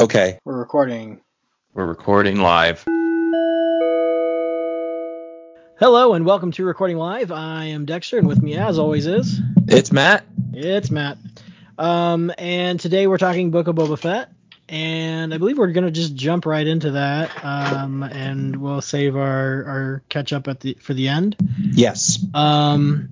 Okay, We're recording. we're recording live. Hello and welcome to Recording Live. I am Dexter, and with me, as always, is It's Matt. it's Matt. Um, and today we're talking Book of Boba Fett, and I believe we're gonna just jump right into that. Um, and we'll save our our catch up at the for the end. Yes. Um,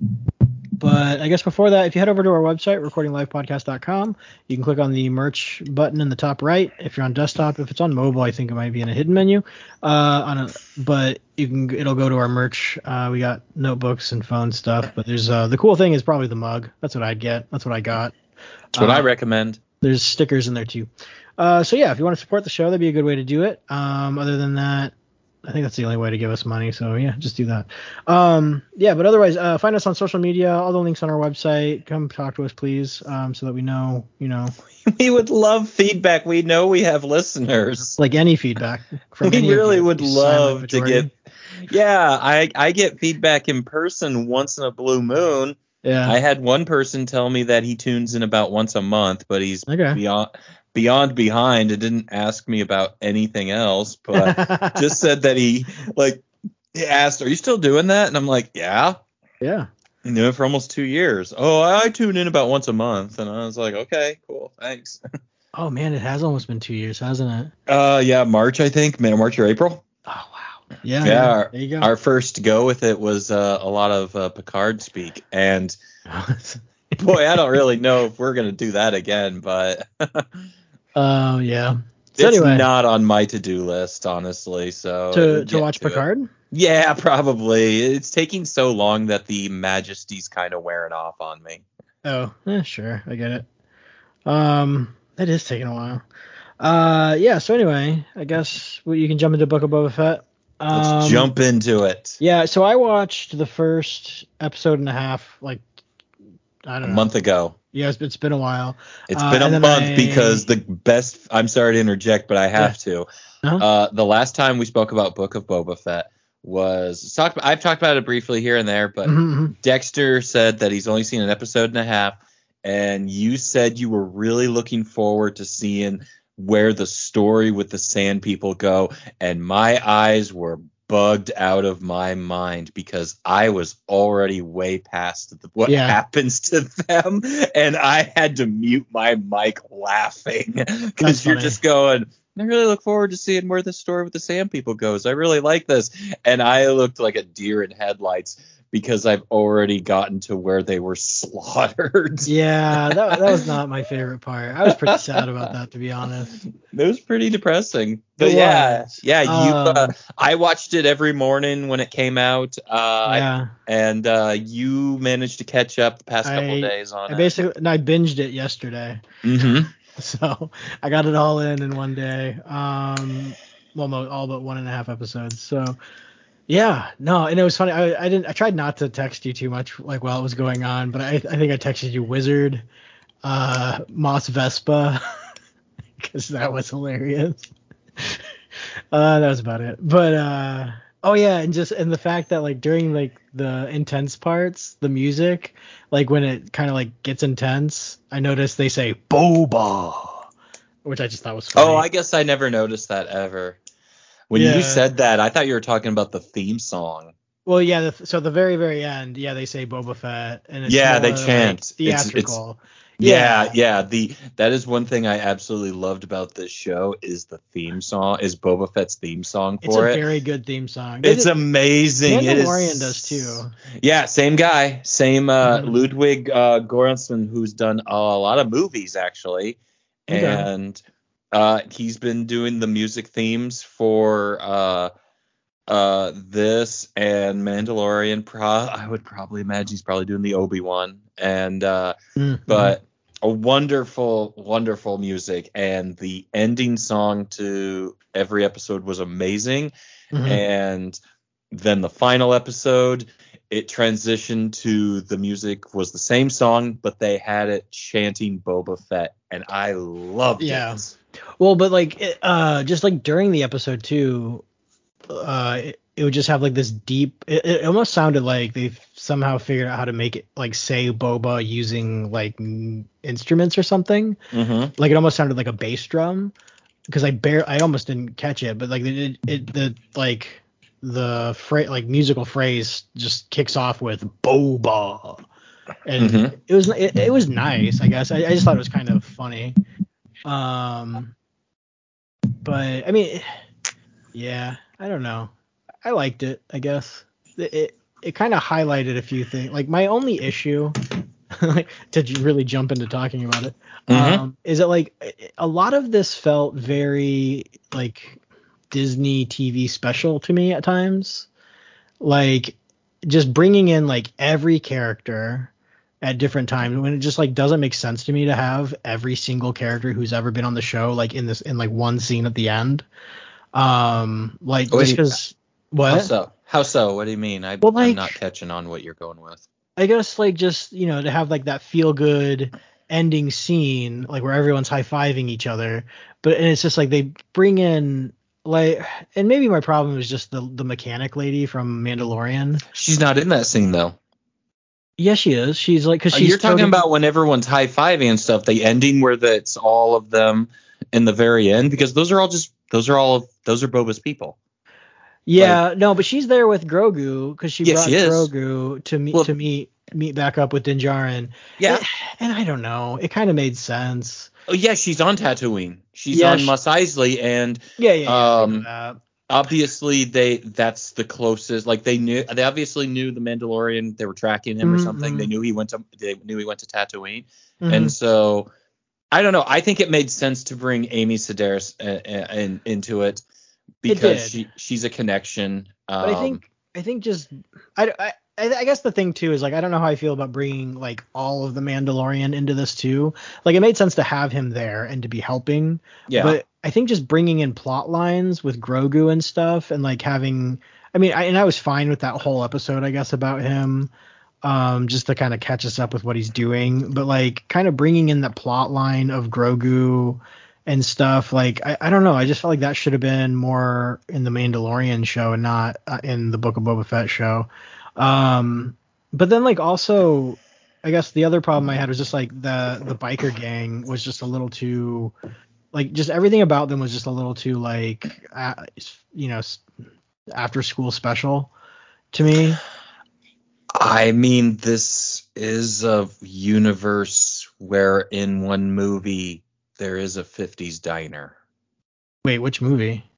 but I guess before that, if you head over to our website, recordinglivepodcast.com, you can click on the merch button in the top right. If you're on desktop, if it's on mobile, I think it might be in a hidden menu. Uh, on a, but you can, it'll go to our merch. Uh, we got notebooks and phone stuff, but there's uh, the cool thing is probably the mug. That's what I'd get. That's what I got. That's what Uh, I recommend. There's stickers in there too. Uh, so yeah, if you want to support the show, that'd be a good way to do it. Um, other than that, I think that's the only way to give us money. So yeah, just do that. Um, yeah, but otherwise, uh, find us on social media. All the links on our website. Come talk to us, please, um, so that we know, you know, We would love feedback. We know we have listeners. like any feedback. From we really you, would love to get. Yeah, I I get feedback in person once in a blue moon. Yeah. I had one person tell me that he tunes in about once a month, but he's okay. beyond beyond behind and didn't ask me about anything else, but just said that he like he asked, "Are you still doing that?" And I'm like, "Yeah." yeah. Been doing it for almost two years. Oh, I tune in about once a month, and I was like, okay, cool, thanks. Oh man, it has almost been two years, hasn't it? Uh, yeah, March, I think, May, March or April. Oh wow. Yeah. Yeah, There you go. Our first go with it was uh, a lot of uh, Picard speak, and boy, I don't really know if we're gonna do that again, but Oh yeah. So it's anyway, not on my to-do list, honestly. So to to watch it. Picard. Yeah, probably. It's taking so long that the Majesty's kind of wearing off on me. Oh, yeah, sure, I get it. Um, it is taking a while. Uh, yeah. So anyway, I guess we, you can jump into Book of Boba Fett. Let's Um, jump into it. Yeah. So I watched the first episode and a half, like I A don't know. A month ago. Yeah, it's, it's been a while. It's Uh, been a month I- because the best. I'm sorry to interject, but I have to. Uh-huh. Uh, the last time we spoke about Book of Boba Fett was talked. I've talked about it briefly here and there, but Mhm, mhm. Dexter said that he's only seen an episode and a half, and you said you were really looking forward to seeing where the story with the Sand People go, and my eyes were bugged out of my mind because I was already way past the, what Yeah. happens to them, and I had to mute my mic laughing because you're funny. just going. I really look forward to seeing where the story with the Sand People goes. I really like this, and I looked like a deer in headlights because I've already gotten to where they were slaughtered. Yeah, that, that was not my favorite part. I was pretty sad about that, to be honest. It was pretty depressing. But It yeah, was. yeah, you. uh, Um, I watched it every morning when it came out, uh, yeah, and uh, you managed to catch up the past couple I- days on I it. basically and I binged it yesterday. Mm-hmm. so I got it all in in one day. Um, well, all but one and a half episodes. So yeah, no, and it was funny. I, I didn't. I tried not to text you too much like while it was going on, but I, I think I texted you Wizard, uh, Moss Vespa, because that was hilarious. uh, that was about it. But uh, oh yeah, and just and the fact that like during like the intense parts, the music, like when it kind of like gets intense, I noticed they say boba, which I just thought was funny. Oh, I guess I never noticed that ever. When Yeah. you said that, I thought you were talking about the theme song. well, yeah. The, so the very very end, yeah, they say Boba Fett, and it's Yeah, they like, chant. It's- it's- Yeah, Yeah. yeah. The that is one thing I absolutely loved about this show is the theme song, is Boba Fett's theme song it's for a it. very good theme song. It's amazing. It is- Mandalorian does too. Yeah, same guy, same uh, Mhm. Ludwig uh, Göransson, who's done a lot of movies actually, Okay. and uh, he's been doing the music themes for uh, uh, this and Mandalorian. Pro, I would probably imagine he's probably doing the Obi Wan, and uh, Mhm. but a wonderful, wonderful music, and the ending song to every episode was amazing Mhm. and then the final episode it transitioned to the music was the same song but they had it chanting boba fett and i loved Yeah. it Well, but like, it, uh, just like during the episode too, uh, it, it would just have like this deep. It, it almost sounded like they somehow figured out how to make it like say boba using like m- instruments or something. mm-hmm. Like it almost sounded like a bass drum. because I bare I almost didn't catch it, but like it, it the like the fra- like musical phrase just kicks off with boba, and Mhm. it was it, it was nice. I guess I, I just thought it was kind of funny. Um, but I mean, yeah, I don't know. I liked it. I guess it it, it kind of highlighted a few things. Like my only issue, like to really jump into talking about it, Mhm. um, is that like a lot of this felt very like Disney TV special to me at times. Like just bringing in like every character at different times when it just like doesn't make sense to me to have every single character who's ever been on the show like in this in like one scene at the end. Um like Wait, just because what? How so? How so? What do you mean? I, Well, like- I'm not catching on what you're going with. I guess like just you know to have like that feel good ending scene like where everyone's high fiving each other, but and it's just like they bring in like and maybe my problem is just the the mechanic lady from Mandalorian. She's not in that scene though. Yes, she is. She's like because Uh, she's You're talking totally- about when everyone's high fiving and stuff. The ending where that's all of them in the very end because those are all just those are all those are Boba's people. yeah no, but she's there with Grogu because she Yes, brought she. Grogu to meet Well- to meet meet back up with Din Djarin. Yeah. and, and I don't know, it kind of made sense. Oh yeah, she's on Tatooine. She's Yeah, on she- Mos Eisley, and Yeah, yeah, yeah. Um. Obviously they that's the closest. Like they knew they obviously knew the Mandalorian. They were tracking him or Mhm, something. They knew he went to they knew he went to Tatooine, Mhm. and so I don't know. I think it made sense to bring Amy Sedaris uh, uh, in, into it because did. she she's a connection. Um, But I think I think just I, I I guess the thing too is like I don't know how I feel about bringing like all of the Mandalorian into this too. Like it made sense to have him there and to be helping, yeah. but I think just bringing in plot lines with Grogu and stuff and like having I mean I, and I was fine with that whole episode I guess about him um just to kind of catch us up with what he's doing, but like kind of bringing in the plot line of Grogu and stuff like I, I don't know i just felt like that should have been more in the mandalorian show and not uh, in the book of boba fett show um but then like also i guess the other problem i had was just like the the biker gang was just a little too like just everything about them was just a little too like uh, you know after school special to me I mean, this is a universe where in one movie there is a 50s diner. wait which movie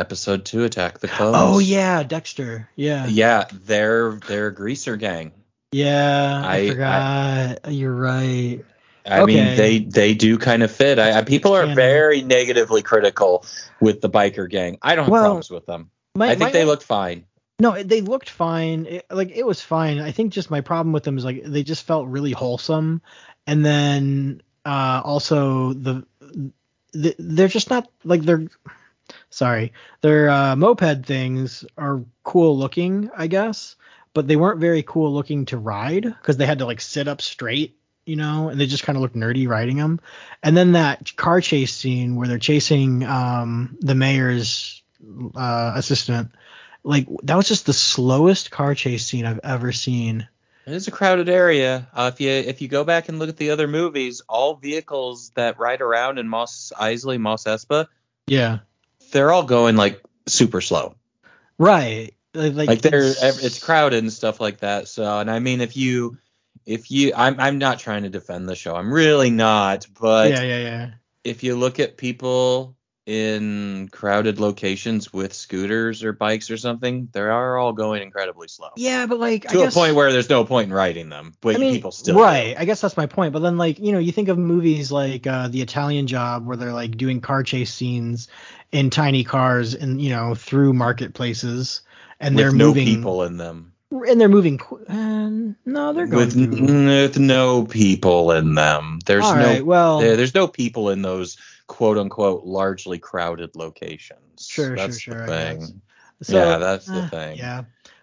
Episode two, Attack the Clones. oh yeah dexter yeah Yeah, they're they're greaser gang. yeah i, I- forgot you're right I Okay. mean, they they do kind of fit. I, I people are very negatively critical with the biker gang. I don't have Well, problems with them. My- I think my- they look fine. No, they looked fine. It, like it was fine. I think just my problem with them is like they just felt really wholesome, and then uh, also the, the they're just not like they're sorry their uh, moped things are cool looking, I guess, but they weren't very cool looking to ride because they had to like sit up straight, you know, and they just kind of looked nerdy riding them. And then that car chase scene where they're chasing um, the mayor's uh, assistant like that was just the slowest car chase scene I've ever seen. It is a crowded area. Uh, if you if you go back and look at the other movies, all vehicles that ride around in Mos Eisley, Mos Espa, Yeah. They're all going like super slow. Right. Like, like, they're it's- it's crowded and stuff like that. So, and I mean, if you if you, I'm I'm not trying to defend the show. I'm really not. But yeah, yeah, yeah. if you look at people in crowded locations with scooters or bikes or something, they are all going incredibly slow. Yeah, but like to a guess, point where there's no point in riding them, but I mean, people still right. I guess that's my point. But then like you know you think of movies like uh, the Italian Job where they're like doing car chase scenes in tiny cars and you know through marketplaces and with they're no moving people in them. and they're moving. Uh, no, they're going. With, through. with no people in them. There's All no right, well, there, there's no people in those quote unquote largely crowded locations. Sure, That's sure, the sure, thing. So, yeah, that's the uh, thing. Yeah,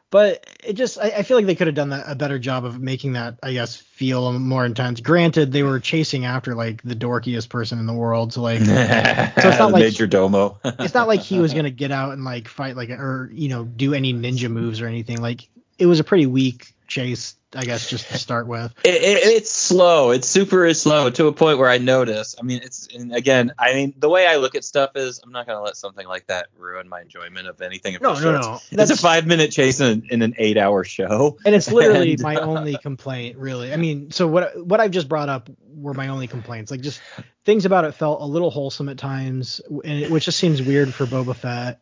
but it just I, I feel like they could have done that a better job of making that I guess feel more intense. Granted, they were chasing after like the dorkiest person in the world, so like it's not like- Major Domo. it's not like he was gonna get out and like fight like or you know do any ninja moves or anything. Like it was a pretty weak chase, I guess, just to start with. It, it, it's slow. It's super slow to a point where I notice. I mean, it's and again. I mean, the way I look at stuff is I'm not gonna let something like that ruin my enjoyment of anything. No, no, no. It's a five minute chase in, in an eight hour show. and it's literally And, my uh, only complaint really i mean so what what i've just brought up were my only complaints like just things about it felt a little wholesome at times and it, which just seems weird for boba fett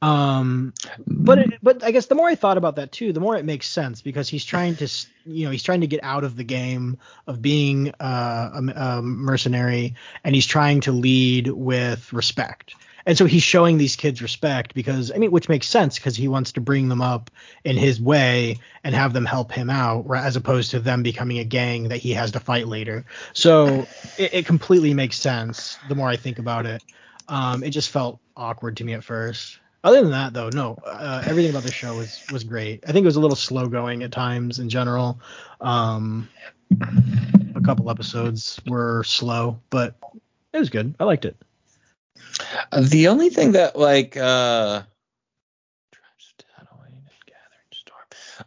um but it, but i guess the more i thought about that too the more it makes sense because he's trying to you know he's trying to get out of the game of being uh, a, a mercenary and he's trying to lead with respect. And so he's showing these kids respect because i mean which makes sense because he wants to bring them up in his way and have them help him out as opposed to them becoming a gang that he has to fight later. So it, it completely makes sense the more i think about it. Um, it just felt awkward to me at first other than that though no uh, everything about the show was was great. I think it was a little slow going at times in general. Um, a couple episodes were slow but it was good. I liked it. The only thing that like uh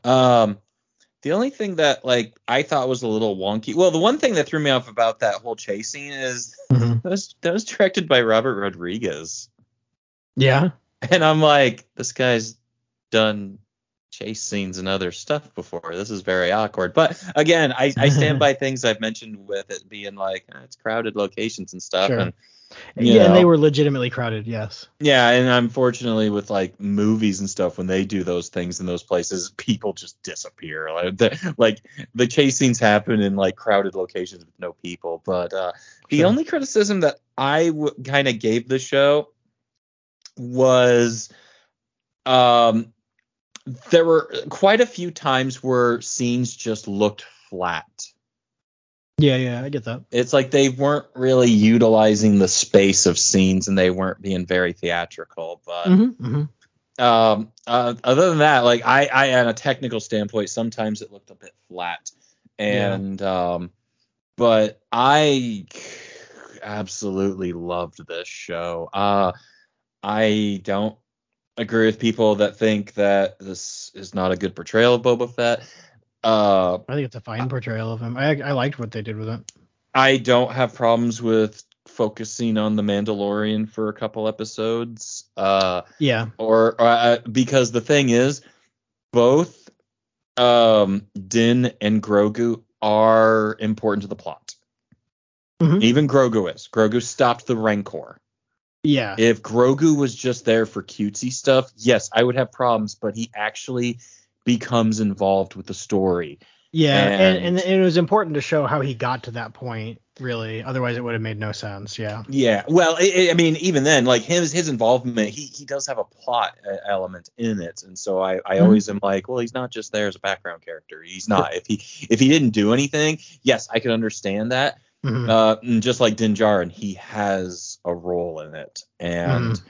um the only thing that like I thought was a little wonky. Well, the one thing that threw me off about that whole chase scene is that was that was directed by Robert Rodriguez. yeah And I'm like, this guy's done chase scenes and other stuff before. This is very awkward. But again, I, I stand by things I've mentioned with it being like eh, it's crowded locations and stuff. Sure. And yeah and they were legitimately crowded yes Yeah, and unfortunately, with like movies and stuff, when they do those things in those places, people just disappear. Like the, like the chase scenes happen in like crowded locations with no people. But uh, the Sure. only criticism that I w- kind of gave the show was, um, there were quite a few times where scenes just looked flat. yeah yeah i get that It's like they weren't really utilizing the space of scenes and they weren't being very theatrical. But mm-hmm, mm-hmm. um uh, other than that like i i on a technical standpoint sometimes it looked a bit flat and um but i absolutely loved this show uh i don't agree with people that think that this is not a good portrayal of boba fett uh I think it's a fine portrayal of him. I I liked what they did with it. I don't have problems with focusing on the Mandalorian for a couple episodes. Uh, Yeah. or, or uh, because the thing is, both um, Din and Grogu are important to the plot. Mhm. Even Grogu is. Grogu stopped the Rancor. Yeah. If Grogu was just there for cutesy stuff, yes, I would have problems. But he actually becomes involved with the story. yeah. And, and- and it was important to show how he got to that point, really. Otherwise, it would have made no sense. Yeah. Yeah, well, I, I mean, even then, like his his involvement, he he does have a plot uh, element in it, and so I I Mhm. always am like, well, he's not just there as a background character. He's not. If he if he didn't do anything, yes, I could understand that. Mhm. Uh, and just like Din Djarin, he has a role in it, and Mm-hmm.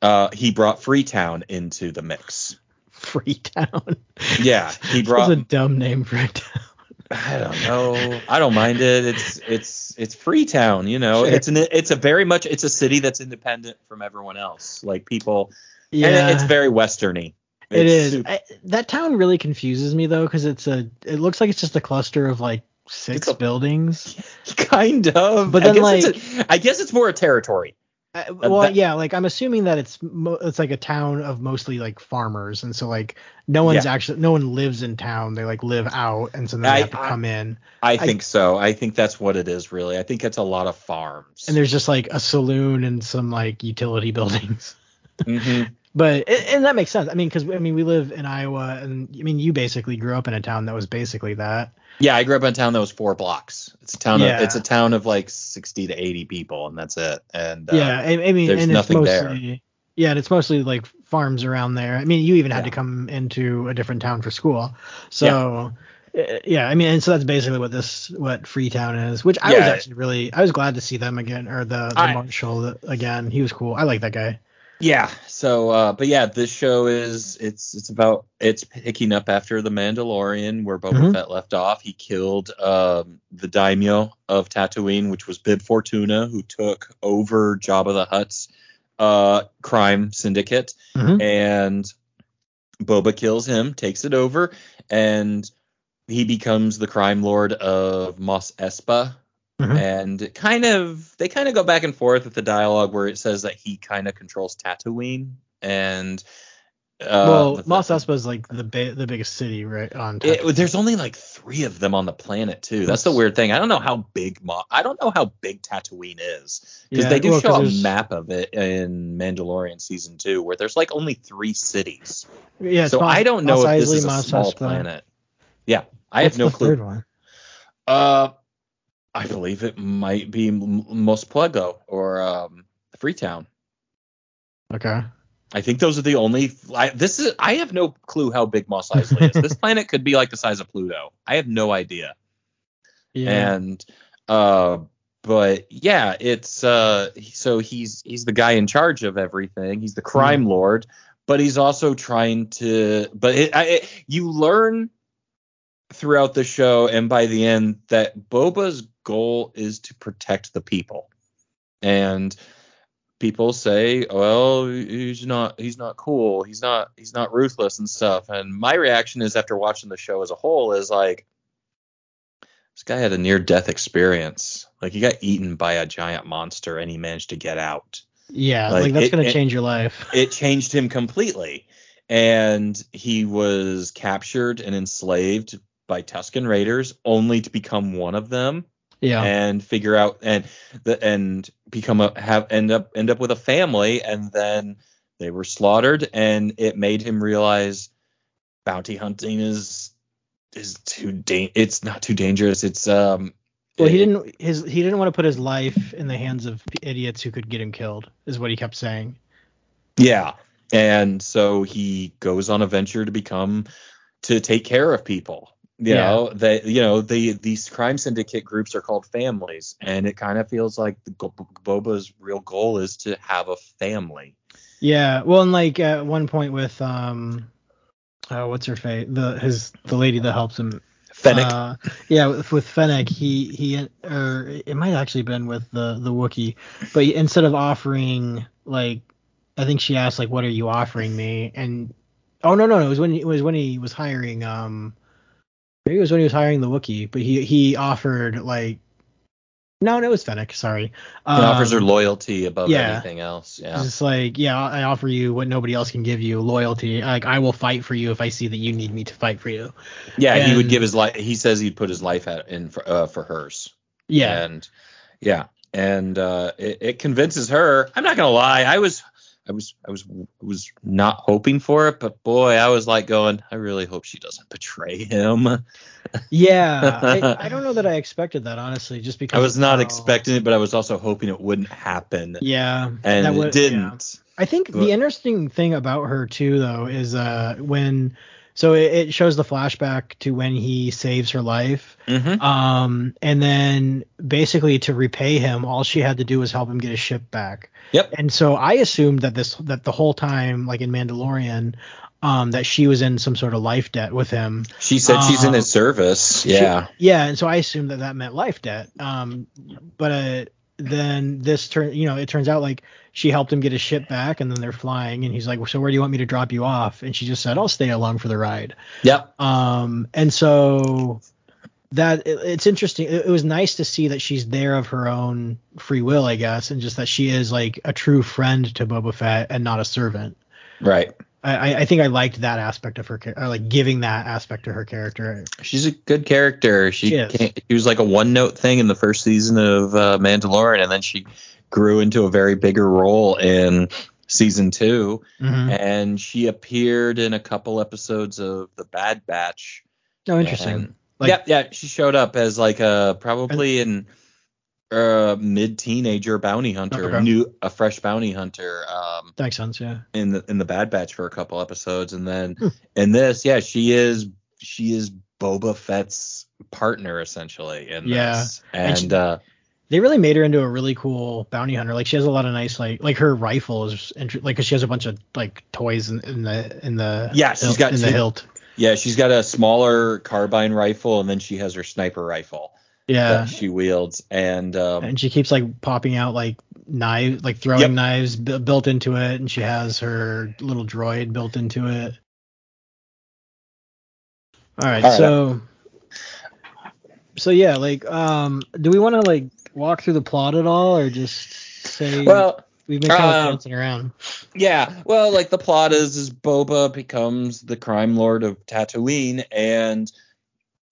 uh, he brought Freetown into the mix. Freetown. Yeah, he brought. That's a dumb name for a town. I don't know. I don't mind it. It's it's it's Freetown, you know. Sure. It's an it's a very much it's a city that's independent from everyone else. Like people Yeah. and it's very westerny. It It's super- I, that town really confuses me though, because it's a. It looks like it's just a cluster of like six a- buildings. kind of. But I then, guess it's a, I guess it's more a territory. I, well, that- yeah, like I'm assuming that it's mo- it's like a town of mostly like farmers, and so like no one's Yeah. actually no one lives in town. They like live out, and so then they I- have to I- come in. I think so. I think that's what it is really. I think it's a lot of farms. And there's just like a saloon and some like utility buildings. Mhm. But and that makes sense. I mean, because I mean we live in Iowa, and I mean you basically grew up in a town that was basically that. Yeah, I grew up in a town that was four blocks. It's a town Yeah. of it's a town of like 60 to 80 people and that's it. And uh, yeah, I, I mean, there's and it's nothing there. mostly yeah, and it's mostly like farms around there. I mean, you even had Yeah. to come into a different town for school, so. uh, Yeah, I mean, and so that's basically what this, what Freetown is, which I was actually really, I was glad to see them again, or the, the I- marshal again. He was cool. I like that guy. Yeah. So, uh, but yeah, this show is it's it's about it's picking up after the Mandalorian where Boba Mhm. Fett left off. He killed um, the daimyo of Tatooine, which was Bib Fortuna, who took over Jabba the Hutt's uh, crime syndicate, Mhm. and Boba kills him, takes it over, and he becomes the crime lord of Mos Espa. Mhm. And kind of, they kind of go back and forth with the dialogue where it says that he kind of controls Tatooine, and uh, well, Mos Espa is like the ba- the biggest city, right? On It, there's only like three of them on the planet too. That's the weird thing. I don't know how big Mo- I don't know how big Tatooine is because Yeah, they do well, show a there's- map of it in Mandalorian season two, where there's like only three cities. yeah, so Mos- I don't know Mos if this Eisley, is a Mos small Espa. planet. Yeah, I What's have no the clue. Third one. Uh, I believe it might be M- Mos Pelgo or um, Freetown. Okay. I think those are the only. I, this is. I have no clue how big Mos Eisley is. this planet could be like the size of Pluto. I have no idea. Yeah. and uh but yeah it's uh so he's he's the guy in charge of everything he's the crime lord but he's also trying to but it, I, it, you learn throughout the show and by the end that boba's goal is to protect the people and people say well he's not he's not cool he's not he's not ruthless and stuff and my reaction is after watching the show as a whole is like this guy had a near death experience. Like he got eaten by a giant monster and he managed to get out. yeah, like, like, that's gonna change your life. It changed him completely. And he was captured and enslaved by Tusken Raiders only to become one of them Yeah. and figure out and the and become a have end up end up with a family and then they were slaughtered and it made him realize bounty hunting is is too da- it's not too dangerous it's um well, he didn't his he didn't want to put his life in the hands of idiots who could get him killed. Is what he kept saying. yeah and so he goes on a venture to become to take care of people you Yeah. know that you know the these crime syndicate groups are called families and it kind of feels like the, boba's real goal is to have a family Yeah. Well, and like at one point with um, uh, what's her face? The his the lady that helps him. Fennec. Uh, yeah, with, with Fennec, he he or it might actually been with the the Wookiee, but instead of offering like, I think she asked like, "What are you offering me?" And oh no no no, it was when it was when he was hiring um, maybe it was when he was hiring the Wookiee, but he he offered like, no no it was Fennec, sorry. He offers her Um, loyalty above yeah. anything else. Yeah. just like, yeah, I offer you what nobody else can give you, loyalty. Like I will fight for you if I see that you need me to fight for you. Yeah, he would give his life. He says he'd put his life out in for, uh, for hers. Yeah. And yeah, and uh, it, it convinces her. I'm not gonna lie. I was, I was, I was, was not hoping for it, but boy, I was like going. I really hope she doesn't betray him. Yeah. I, I don't know that I expected that honestly, just because I was not how- expecting it, but I was also hoping it wouldn't happen, Yeah. and that it didn't. I think But- the interesting thing about her too, though, is uh when so it, it shows the flashback to when he saves her life. Mhm. Um, and then basically to repay him, all she had to do was help him get his ship back. Yep. And so I assumed that this that the whole time, like in Mandalorian, um, that she was in some sort of life debt with him. She said she's in Um, his service. She- Yeah. yeah, and so I assumed that that meant life debt. Um, but uh, then this turn, you know, it turns out like she helped him get his ship back, and then they're flying, and he's like, "So where do you want me to drop you off?" And she just said, "I'll stay along for the ride." Yep. Um, and so that it, it's interesting. It, it was nice to see that she's there of her own free will, I guess, and just that she is like a true friend to Boba Fett and not a servant. Right. I, I- think I liked that aspect of her, or like giving that aspect to her character. She's a good character. She She she was like a one note thing in the first season of uh, Mandalorian, and then she grew into a very bigger role in season two. Mhm. And she appeared in a couple episodes of The Bad Batch. Oh, interesting. And- Like- yeah, yeah. She showed up as like a probably an uh, mid teenager bounty hunter, Okay. new a fresh bounty hunter. Um, That makes sense. Yeah. in the in the Bad Batch for a couple episodes, and then Hmm. in this, yeah, she is she is Boba Fett's partner essentially in Yeah. this, And and, she- uh, they really made her into a really cool bounty hunter. Like she has a lot of nice like like her rifle is like cause she has a bunch of like toys in, in the in the Yeah, she's hilt- got in the hilt. yeah, she's got a smaller carbine rifle, and then she has her sniper rifle Yeah, that she wields, and um, and she keeps like popping out like knives, like throwing Yep. knives bu- built into it, and she has her little droid built into it. All right, All right. so so yeah, like, um, do we want to like walk through the plot at all, or just say Well, we've been kind of um, bouncing around? Yeah, well, like the plot is, is Boba becomes the crime lord of Tatooine, and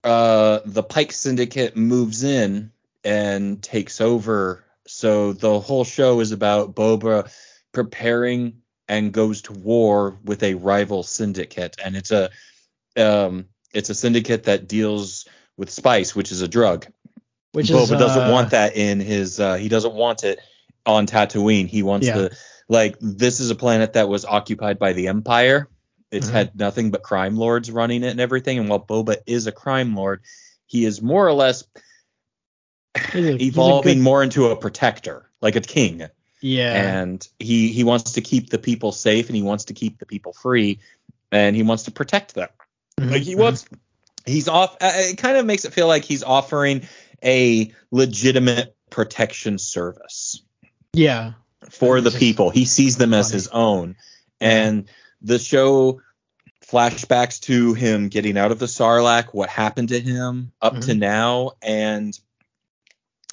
uh, the Pike Syndicate moves in and takes over. So the whole show is about Boba preparing and goes to war with a rival syndicate, and it's a um, it's a syndicate that deals with spice, which is a drug. Which Boba is doesn't uh, want that in his. Uh, he doesn't want it on Tatooine. He wants Yeah. to like this is a planet that was occupied by the Empire. It's Mhm. had nothing but crime lords running it and everything. And while Boba is a crime lord, he is more or less a- evolving good- more into a protector, like a king. yeah. And he he wants to keep the people safe and he wants to keep the people free and he wants to protect them. Mhm, Like he wants, he's off. Uh, it kind of makes it feel like he's offering a legitimate protection service Yeah. for the people. He sees them as his own, and the show flashbacks to him getting out of the Sarlacc, what happened to him up to Mhm. now, and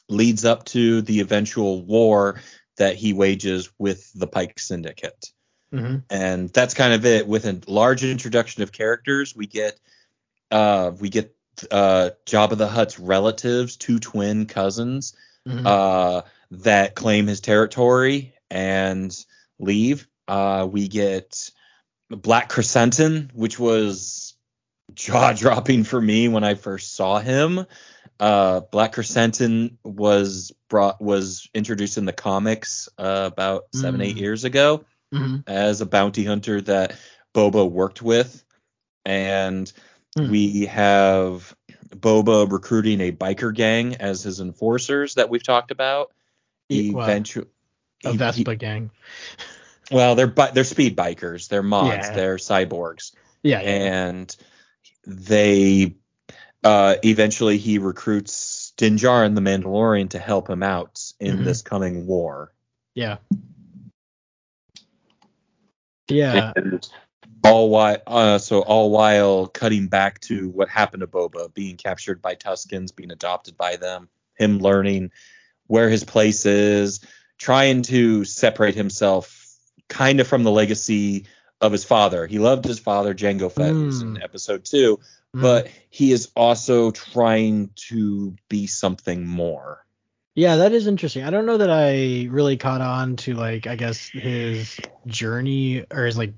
leads up to the eventual war that he wages with the Pike Syndicate hmm and that's kind of it with a large introduction of characters we get uh we get uh Jabba the Hutt's relatives two twin cousins hmm uh that claim his territory and leave uh we get Black Krrsantan which was jaw dropping for me when I first saw him uh Black Krrsantan was brought was introduced in the comics uh, about 7 8 Mm. years ago hmm as a bounty hunter that Boba worked with. And Hmm. we have Boba recruiting a biker gang as his enforcers that we've talked about. Well, Eventually, A Vespa gang. well, they're they're speed bikers, they're mods, Yeah. they're cyborgs, Yeah. yeah. and they uh, eventually he recruits Din Djarin, the Mandalorian, to help him out in Mhm. this coming war. Yeah. Yeah. And all while, uh, so all while cutting back to what happened to Boba, being captured by Tuskens, being adopted by them, him learning where his place is, trying to separate himself kind of from the legacy of his father. He loved his father, Jango Fett, who's in Mm. episode two, Mhm. but he is also trying to be something more. Yeah, that is interesting. I don't know that I really caught on to like I guess his journey or his like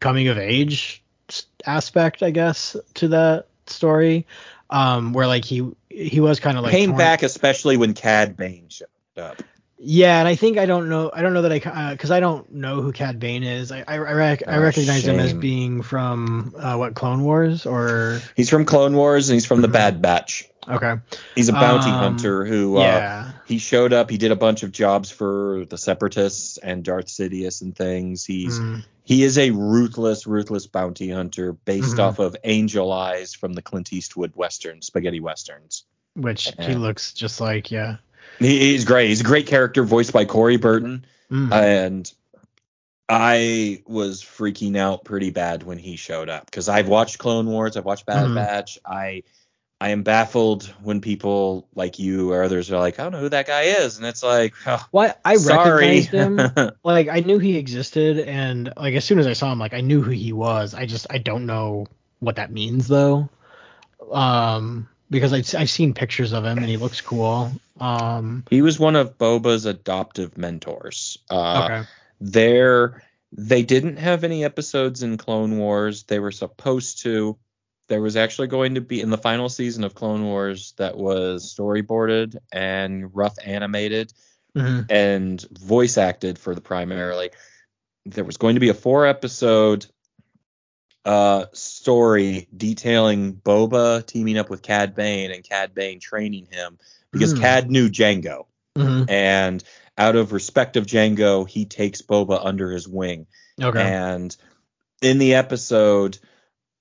coming of age aspect, I guess, to that story. Um, where like he he was kind of like Came torn- back, especially when Cad Bane showed up. Yeah, and I think I don't know. I don't know that I because I don't know who Cad Bane is. I I, I, rec- I Oh, recognize him as being from uh, what Clone Wars or He's from Clone Wars and he's from the Mhm. Bad Batch. okay. He's a bounty Um, hunter who uh, yeah. He showed up. He did a bunch of jobs for the Separatists and Darth Sidious and things. He's Mm, he is a ruthless, ruthless bounty hunter based Mhm. off of Angel Eyes from the Clint Eastwood western, spaghetti westerns. which he looks just like yeah. He, he's great. He's a great character, voiced by Corey Burton, Mm. and I was freaking out pretty bad when he showed up because I've watched Clone Wars, I've watched Bad Mhm. Batch. I I am baffled when people like you or others are like, I don't know who that guy is, and it's like, oh, Why I sorry. recognized him. like I knew he existed, and like as soon as I saw him, like I knew who he was. I just I don't know what that means though, um, because I I've seen pictures of him and he looks cool. Um, he was one of Boba's adoptive mentors. Uh, okay. There, they didn't have any episodes in Clone Wars. They were supposed to. There was actually going to be in the final season of Clone Wars that was storyboarded and rough animated hmm and voice acted for the primarily. There was going to be a four episode uh, story detailing Boba teaming up with Cad Bane and Cad Bane training him because Hmm. Cad knew Jango hmm and out of respect of Jango, he takes Boba under his wing. Okay. And in the episode,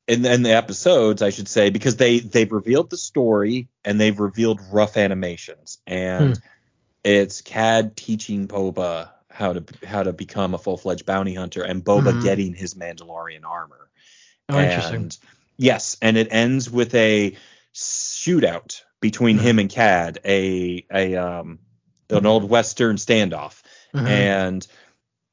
in, in the episodes, I should say, because they they've revealed the story and they've revealed rough animations, and Hmm. it's Cad teaching Boba how to how to become a full fledged bounty hunter, and Boba Mhm. getting his Mandalorian armor. oh, interesting. And yes, and it ends with a shootout between him and Cad, a a um an old western standoff, Mhm. and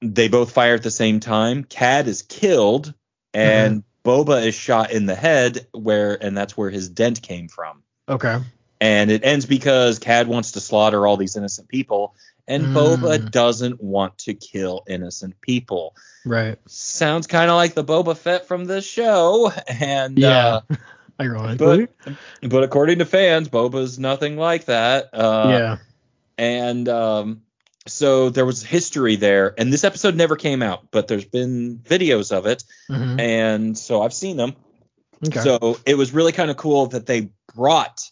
they both fire at the same time. Cad is killed, and Boba is shot in the head, where and that's where his dent came from. okay. And it ends because Cad wants to slaughter all these innocent people, and Mm. Boba doesn't want to kill innocent people. Right. Sounds kind of like the Boba Fett from the show, and Yeah. uh, Ironically. but but according to fans, Boba's nothing like that. Uh, yeah. and um, so there was history there, and this episode never came out, but there's been videos of it, Mhm. and so I've seen them. Okay. So it was really kind of cool that they brought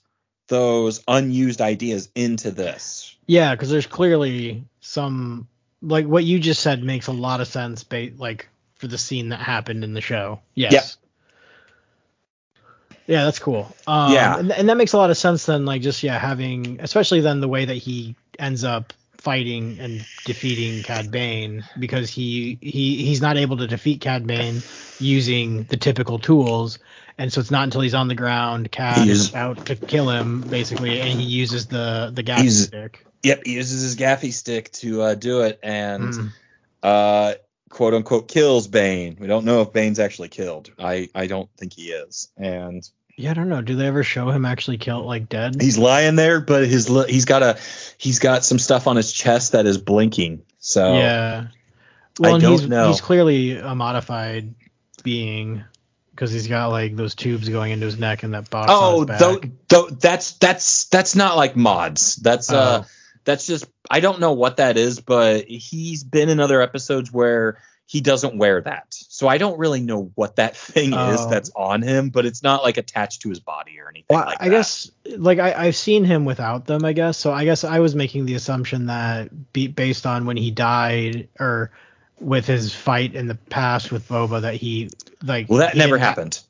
those unused ideas into this. Yeah, because there's clearly some like what you just said makes a lot of sense, ba- like for the scene that happened in the show. Yes. Yeah. Yeah, that's cool. Um, Yeah. and, and that makes a lot of sense then, like just yeah, having especially then the way that he ends up fighting and defeating Cad Bane because he he he's not able to defeat Cad Bane using the typical tools, and so it's not until he's on the ground, Cad is is- about to kill him basically, and he uses the the He's- stick. Yep, he uses his gaffi stick to uh, do it, and Mm. uh, quote unquote kills Bane. We don't know if Bane's actually killed. I I don't think he is, and Yeah, I don't know. Do they ever show him actually killed, like dead? he's lying there, but his he's got a he's got some stuff on his chest that is blinking. So yeah. I don't he's, know. He's clearly a modified being because he's got like those tubes going into his neck and that box. on Oh, his back. though, though that's that's that's not like mods. That's uh Oh. that's just I don't know what that is, but he's been in other episodes where he doesn't wear that. So I don't really know what that thing is Oh. that's on him, but it's not like attached to his body or anything Well, like I that. guess like I, I've seen him without them. I guess so. I guess I was making the assumption that be, based on when he died or with his fight in the past with Boba that he like. Well, that never happened.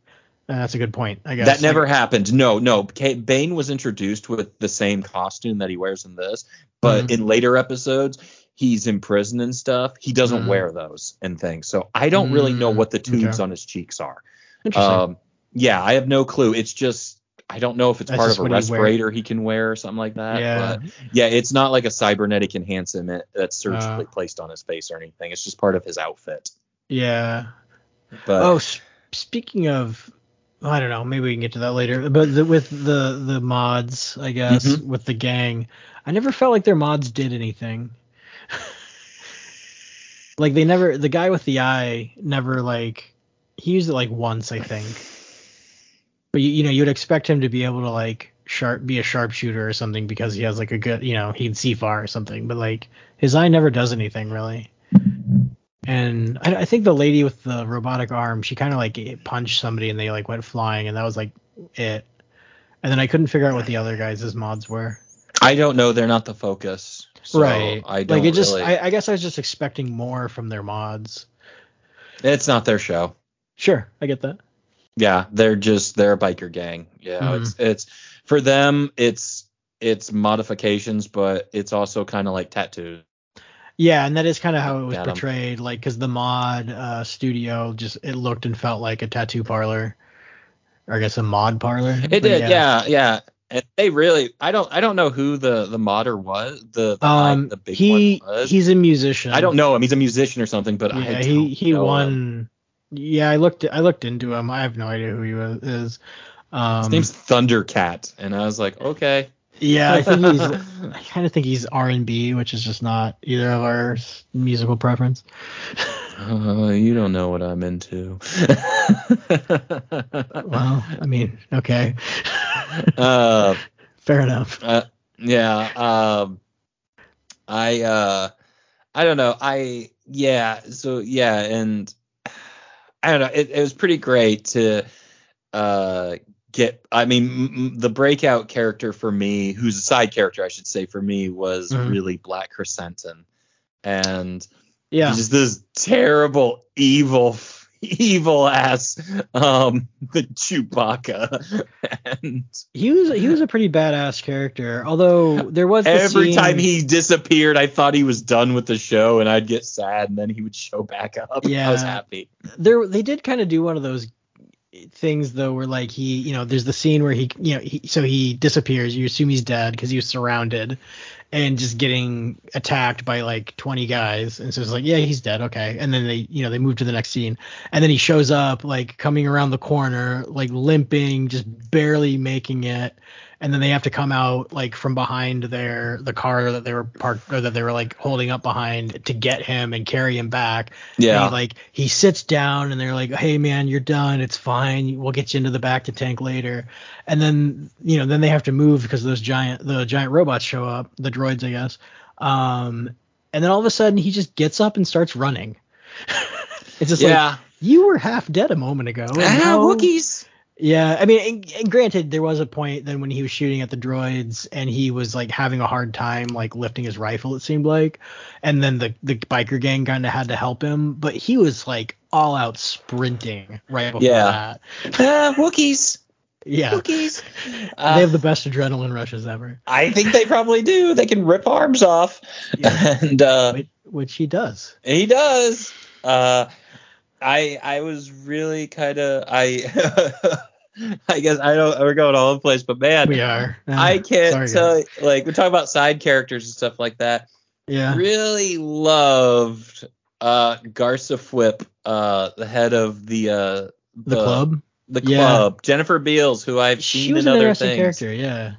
Uh, that's a good point. I guess That never Like, happened. No, no. Bane was introduced with the same costume that he wears in this, but Mhm. in later episodes, he's in prison and stuff. He doesn't Mhm. wear those and things. So I don't really know Mm, what the tubes okay. on his cheeks are. Interesting. Um, yeah, I have no clue. It's just I don't know if it's That's part of a what he respirator he can wear or something like that. yeah. But yeah, it's not like a cybernetic enhancement that's surgically Uh. placed on his face or anything. It's just part of his outfit. Yeah. But oh, s- speaking of, I don't know. Maybe we can get to that later. But the, with the the mods, I guess Mhm. with the gang, I never felt like their mods did anything. like they never. The guy with the eye never like he used it like once, I think. But you, you know, you'd expect him to be able to like sharp be a sharpshooter or something because he has like a good, you know, he can see far or something. But like his eye never does anything really. And I, I think the lady with the robotic arm, she kind of like punched somebody and they like went flying, and that was like it. And then I couldn't figure out what the other guys' mods were. I don't know. They're not the focus. So right. I like it just. really- I, I guess I was just expecting more from their mods. It's not their show. Sure, I get that. Yeah, they're just they're a biker gang. Yeah, Mhm. it's it's for them it's it's modifications, but it's also kind of like tattoos. Yeah, and that is kind of how it was Got 'em. portrayed. Like, because the mod uh, studio just it looked and felt like a tattoo parlor, or I guess a mod parlor. It did, yeah, yeah. And they really, I don't, I don't know who the the modder was. The the, Um, the big he one was. he's a musician. I don't know him. He's a musician or something, but I Yeah, don't he he know him. won. Yeah, I looked I looked into him. I have no idea who he was, is. Um, His name's Thundercat, and I was like, okay. yeah, I think he's. I kind of think he's R and B, which is just not either of our musical preference. Uh, you don't know what I'm into. Well, I mean, okay, uh, fair enough. Uh, yeah. Um, I uh, I don't know. I yeah. So yeah, and I don't know. It, it was pretty great to uh get. I mean, m- m- the breakout character for me, who's a side character, I should say, for me was Mhm. really Black Krrsantan, and Yeah, he's just this terrible, evil. Evil ass, um, the Chewbacca, and he was he was a pretty badass character. Although there was the Every scene- time he disappeared, I thought he was done with the show, and I'd get sad, and then he would show back up. Yeah. I was happy. there they did kind of do one of those things though where like he you know there's the scene where he you know he, so he disappears you assume he's dead because he was surrounded and just getting attacked by like 20 guys. And so it's like yeah he's dead. Okay. And then they you know they move to the next scene. And then he shows up like coming around the corner like limping just barely making it and then they have to come out like from behind their the car that they were parked or that they were like holding up behind to get him and carry him back. Yeah. He, like he sits down and they're like, "Hey man, you're done. It's fine. We'll get you into the back to tank later." And then you know then they have to move because those giant the giant robots show up, the droids I guess. Um, and then all of a sudden he just gets up and starts running. it's just Yeah. like you were half dead a moment ago. and Ah, now- Wookiees. Yeah, I mean, and, and granted, there was a point then when he was shooting at the droids and he was like having a hard time like lifting his rifle. It seemed like, and then the the biker gang kind of had to help him, but he was like all out sprinting right before Yeah. that. Ah, Wookiees. Yeah, Wookiees. they Uh, have the best adrenaline rushes ever, I think they probably do. They can rip arms off, Yeah. and uh, which, which he does. he does. Uh, I I was really kind of I. I guess I don't. We're going all over the place, but man, We are. Uh, I can't sorry, tell. guys. Like we talk about side characters and stuff like that. Yeah. Really loved uh, Garsa Fwip, uh, the head of the uh, The club. the Yeah. club, Jennifer Beals, who I've She seen in other things. character. Yeah.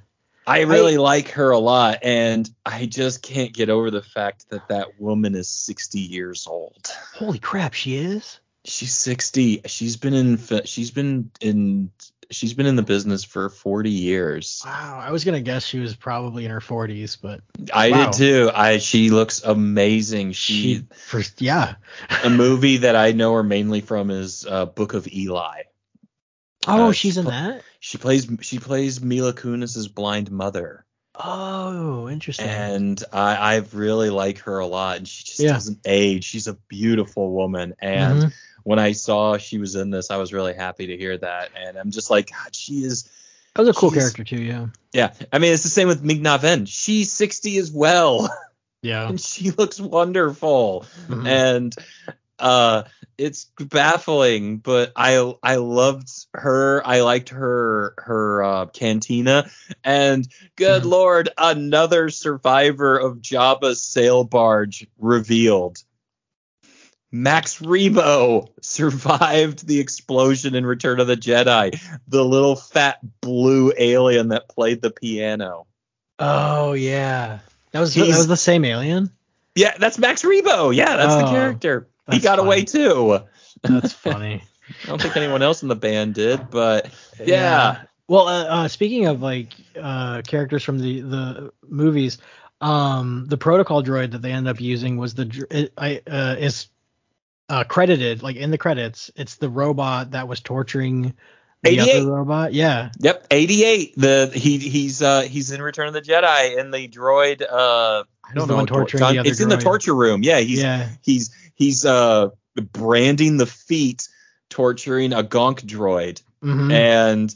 I really like her a lot, and I just can't get over the fact that that woman is 60 years old. Holy crap, she is. She's 60. She's been in. She's been in. She's been in the business for 40 years. Wow. I was gonna guess she was probably in her 40s, but I Wow. did too. I. She looks amazing. She. she first. Yeah. a movie that I know her mainly from is uh, Book of Eli. Oh, Uh, she's in she- that. She plays. She plays Mila Kunis's blind mother. Oh, interesting. and I, I really like her a lot, and she just Yeah. doesn't age. She's a beautiful woman, and Mhm. When I saw she was in this, I was really happy to hear that, and I'm just like, God, she is. that was a cool character too. Yeah. Yeah, I mean, it's the same with Ming-Na Wen. She's 60 as well, Yeah. and she looks wonderful, Mhm. and uh, it's baffling, but I I loved her. I liked her her uh, cantina, and good Mhm. lord, another survivor of Jabba's sail barge revealed. Max Rebo survived the explosion in Return of the Jedi. The little fat blue alien that played the piano. Oh yeah. That was He's- that was the same alien. Yeah, that's Max Rebo. Yeah, that's the Oh, character. He that's got away too. That's funny. I don't think anyone else in the band did, but yeah. Well, uh, uh, speaking of like uh, characters from the the movies, um, the protocol droid that they end up using was the I uh, is uh, credited like in the credits. It's the robot that was torturing the 88. other robot. Yeah. Yep, 88. The he he's uh he's in Return of the Jedi in the droid uh I don't know what torturing John- the other it's in the torture room. Yeah, he's yeah. he's he's uh branding the feet torturing a gonk droid Mhm. and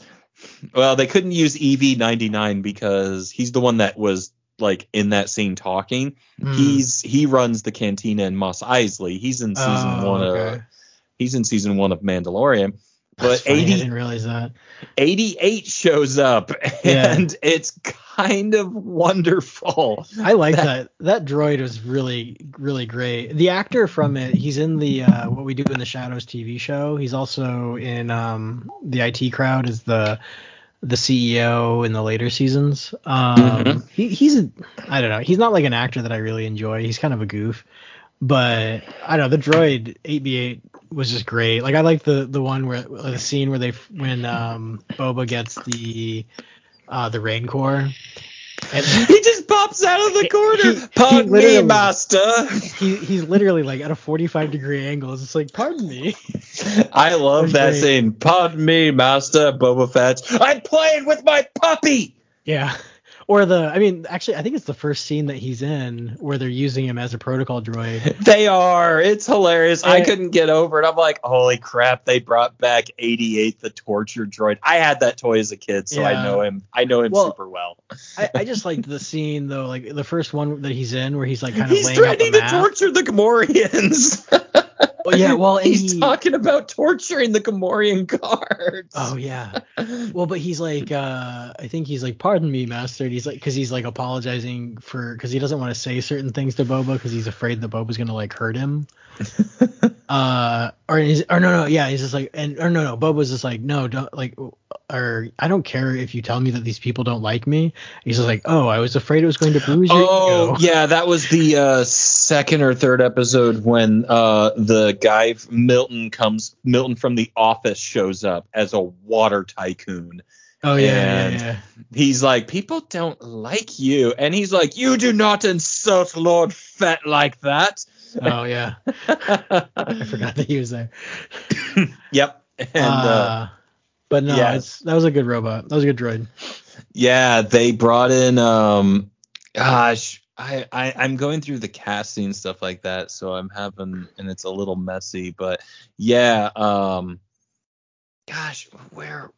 well they couldn't use EV99 because he's the one that was like in that scene talking. Mm. He's he runs the cantina in Mos Eisley. He's in season Oh, 1 of okay. he's in season 1 of Mandalorian. But funny, I 80 didn't realize that. 88 shows up Yeah. and it's kind of wonderful. I like that. that. droid was really, really great. The actor from it, he's in the uh, What We Do in the Shadows TV show. He's also in um, the IT Crowd as the the CEO in the later seasons. Um, Mhm. he, he's a, I don't know. He's not like an actor that I really enjoy. He's kind of a goof, but I don't know. The droid 8D8 was just great. Like I like the the one where the scene where they when um, Boba gets the uh, the Rancor. And He just pops out of the corner. he- Pardon he me, master. he he's literally like at a 45 degree angle. It's like, pardon me. I love that Great. scene. Pardon me, master. Boba Fett. I'm playing with my puppy. Yeah. Or the, I mean, actually, I think it's the first scene that he's in where they're using him as a protocol droid. They are. It's hilarious. I couldn't get over it. I'm like, holy crap! They brought back 88, the torture droid. I had that toy as a kid, so I know him. I know him Well, super well. I, I just liked the scene though, like the first one that he's in where he's like kind of He's laying out the threatening to torture the Gamorreans. Oh, yeah, well, he's he- talking about torturing the Gamorrean guards. Oh yeah. Well, but he's like, uh, I think he's like, pardon me, master. And he's like, because he's like apologizing for, because he doesn't want to say certain things to Boba because he's afraid that Boba's gonna like hurt him. Uh, or he's, or no, no, yeah, he's just like, and or no, no, Boba's just like, no, don't like, or I don't care if you tell me that these people don't like me. He's just like, oh, I was afraid it was going to bruise your Oh ego. yeah, that was the uh, second or third episode when uh, the guy Milton comes. Milton from the office shows up as a water tycoon. Oh yeah, yeah, yeah. He's like, people don't like you, and he's like, you do not insult Lord Fett like that. Oh yeah. I forgot that he was there. Yep. And uh, uh, but no, yeah. it's that was a good robot. That was a good droid. yeah, they brought in. Um, gosh, I, I I'm going through the casting stuff like that, so I'm having, and it's a little messy, but yeah. Um, gosh, where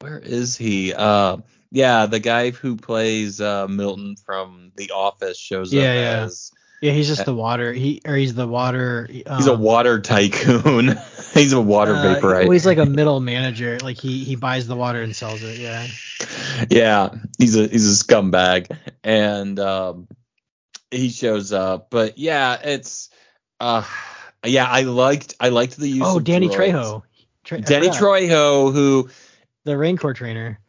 where is he? Uh, yeah, the guy who plays uh, Milton from The Office shows Yeah, up yeah. as Yeah, he's just the water. He or he's the water. Um, he's a water tycoon. he's a water uh, vaporite. Well, he's like a middle manager. Like he he buys the water and sells it. Yeah. yeah, he's a he's a scumbag, and um, he shows up. But yeah, it's uh, yeah, I liked I liked the use. Oh, Danny droids. Trejo. Tre- Danny. Trejo, who the Rancor trainer.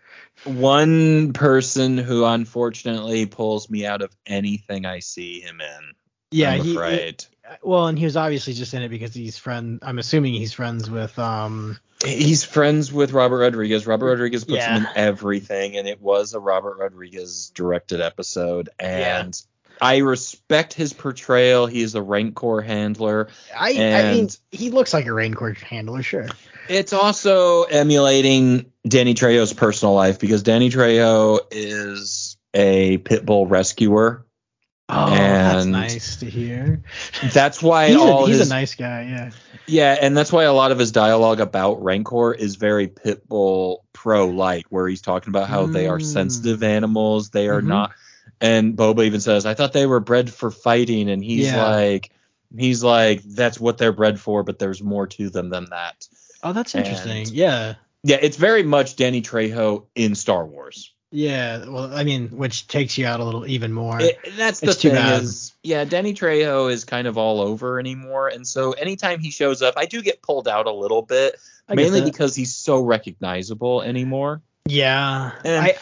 One person who unfortunately pulls me out of anything I see him in. Yeah, I'm he, he- well, and he was obviously just in it because he's friend. I'm assuming he's friends with um. He's friends with Robert Rodriguez. Robert Rodriguez puts him in everything, and it was a Robert Rodriguez directed episode. Yeah. And I respect his portrayal. He is a Rancor handler. I I mean he looks like a Rancor handler, sure. It's also emulating Danny Trejo's personal life because Danny Trejo is a pit bull rescuer. Oh, that's nice to hear. That's why He's, all a, he's his a nice guy. Yeah. Yeah, and that's why a lot of his dialogue about Rancor is very Pitbull pro like, where he's talking about how they are Mm. sensitive animals, they are Mhm. not. And Boba even says, "I thought they were bred for fighting," and he's Yeah. like, he's like, "That's what they're bred for, but there's more to them than that." Oh, that's interesting. And- yeah. Yeah, it's very much Danny Trejo in Star Wars. Yeah. Well, I mean, which takes you out a little even more. It, that's the It's thing is, yeah, Danny Trejo is kind of all over anymore, and so anytime he shows up, I do get pulled out a little bit, I mainly because he's so recognizable anymore. Yeah. And- I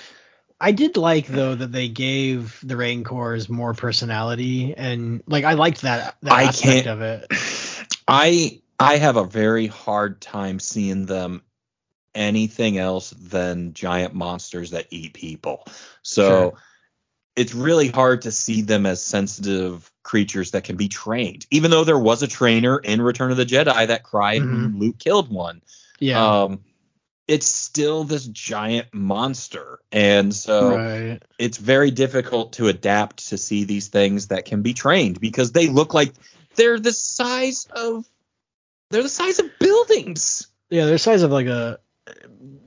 I did like though that they gave the Rancors more personality and like I liked that that I aspect can't- of it. I I have a very hard time seeing them anything else than giant monsters that eat people. So Sure. it's really hard to see them as sensitive creatures that can be trained. Even though there was a trainer in Return of the Jedi that cried when Luke killed one. Yeah. Um it's still this giant monster. And so right. it's very difficult to adapt to see these things that can be trained because they look like they're the size of they're the size of buildings. Yeah, they're the size of like a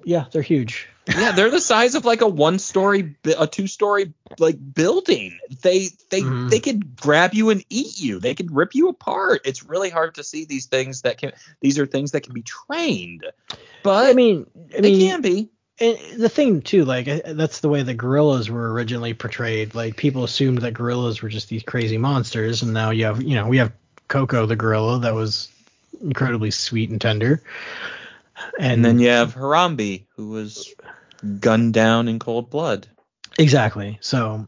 yeah, they're huge. Yeah, they're the size of like a one-story, a two-story like building. They they Mhm. they could grab you and eat you. They could rip you apart. It's really hard to see these things that can. These are things that can be trained, but I mean, I they can be. and the thing too, like that's the way the gorillas were originally portrayed. Like people assumed that gorillas were just these crazy monsters, and now you have, you know, we have Coco the gorilla that was incredibly sweet and tender. And, then you have Harambe, who was gunned down in cold blood, exactly. So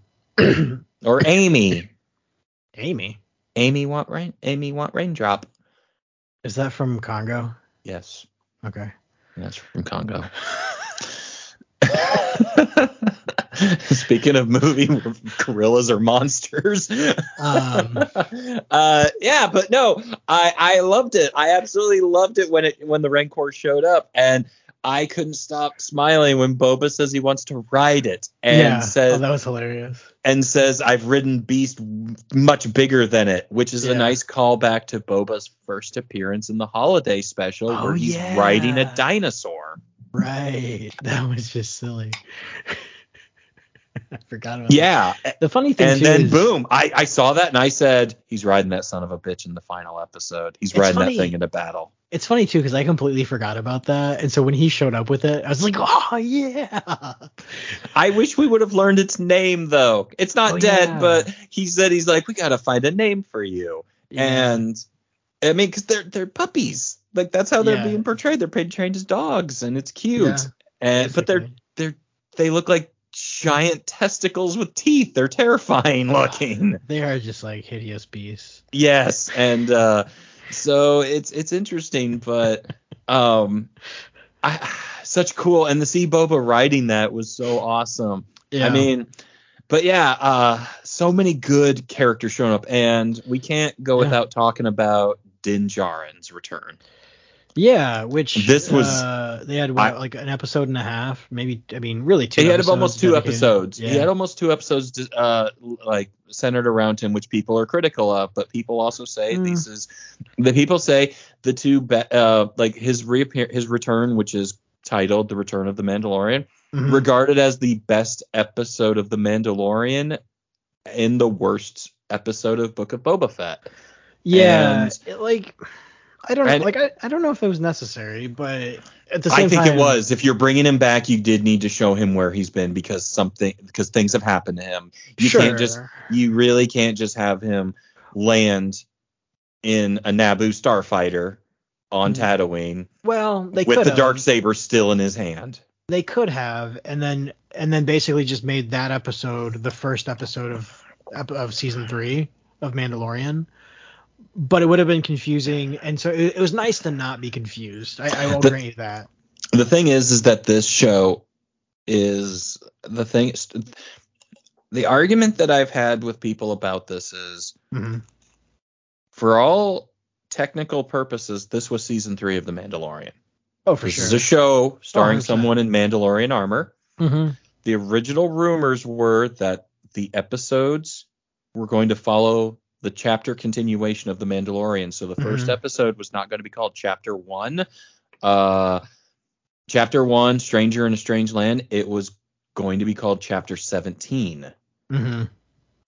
or Amy. Amy, Amy want rain. Amy want raindrop. is that from Congo? Yes, Okay. that's from Congo. Speaking of movie gorillas or monsters. Um, uh, yeah, but no, I I loved it. I absolutely loved it when it when the Rancor showed up, and I couldn't stop smiling when Boba says he wants to ride it, and yeah. says oh, that was hilarious. and says I've ridden Beast much bigger than it, which is Yeah. a nice callback to Boba's first appearance in the holiday special Oh, where he's yeah. riding a dinosaur. Right. That was just silly. forgot about Yeah, that. The funny thing is. and then is, boom, I, I saw that and I said, he's riding that son of a bitch in the final episode. He's riding funny. that thing into battle. It's funny too because I completely forgot about that, and so when he showed up with it, I was like, oh yeah. I wish we would have learned its name though. It's not Oh, dead, yeah. but he said he's like, we gotta find a name for you. Yeah. And I mean, because they're they're puppies. Like that's how they're Yeah. being portrayed. They're being trained as dogs, and it's cute. Yeah, and but they're they're they look like giant testicles with teeth. They're terrifying looking. they are just like hideous beasts. yes, and uh, so it's it's interesting, but um, I such cool. And to see Boba riding that was so awesome. Yeah. I mean, but yeah, uh, so many good characters showing up, and we can't go Yeah. without talking about Din Djarin's return. Yeah, which This was- uh, they had what, I- like an episode and a half, maybe. I mean, really two. he had almost two dedicated. episodes. Yeah. He had almost two episodes, uh, like centered around him, which people are critical of. But people also say Mm. this is the people say the two, be- uh, like his reappear, his return, which is titled "The Return of the Mandalorian," Mhm. regarded as the best episode of the Mandalorian in the worst episode of Book of Boba Fett. yeah, and- it, like I don't and- like I, I don't know if it was necessary, but at the same time I think time, it was. If you're bringing him back, you did need to show him where he's been because something because things have happened to him. You sure. can't just you really can't just have him land in a Naboo starfighter on Mhm. Tatooine well they with the dark saber still in his hand. they could have and then and then basically just made that episode the first episode of of season three of Mandalorian. But it would have been confusing, and so it, it was nice to not be confused. I, I will grant you that. The thing is, is that this show is the thing. The argument that I've had with people about this is, Mhm. for all technical purposes, this was season three of The Mandalorian. Oh, for this sure. is a show starring 100%. someone in Mandalorian armor. Mhm. the original rumors were that the episodes were going to follow the chapter continuation of the Mandalorian. So the 1st Mhm. episode was not going to be called Chapter One. Uh, chapter One, Stranger in a Strange Land. It was going to be called Chapter 17. Mhm.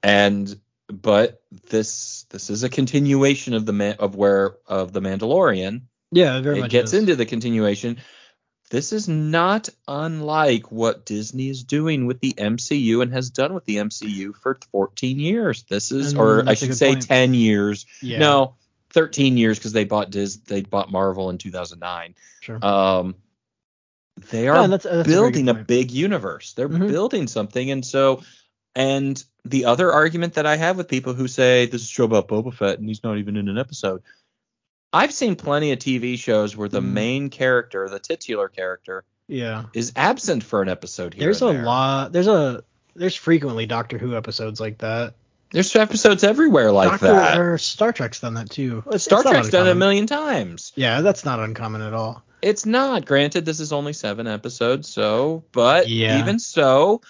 And but this this is a continuation of the man of where of the Mandalorian Yeah, very much. it much. gets is. into the continuation. This is not unlike what Disney is doing with the MCU and has done with the MCU for 14 years. This is, And or I should say, point. 10 years. Yeah, No, 13 years because they bought Dis, they bought Marvel in 2009. sure. Um, they Yeah, are that's- that's building good a, big universe. They're Mhm. building something, and so. And the other argument that I have with people who say this is a show about Boba Fett and he's not even in an episode, I've seen plenty of TV shows where the Mm. main character, the titular character, yeah, is absent for an episode here. there's a there. lot. There's a there's frequently Doctor Who episodes like that. There's episodes everywhere like Doctor, that. Or Star Trek's done that too. It's- it's Star not Trek's done it a million times. Yeah, that's not uncommon at all. It's not. Granted, this is only seven episodes, so but Yeah. even so,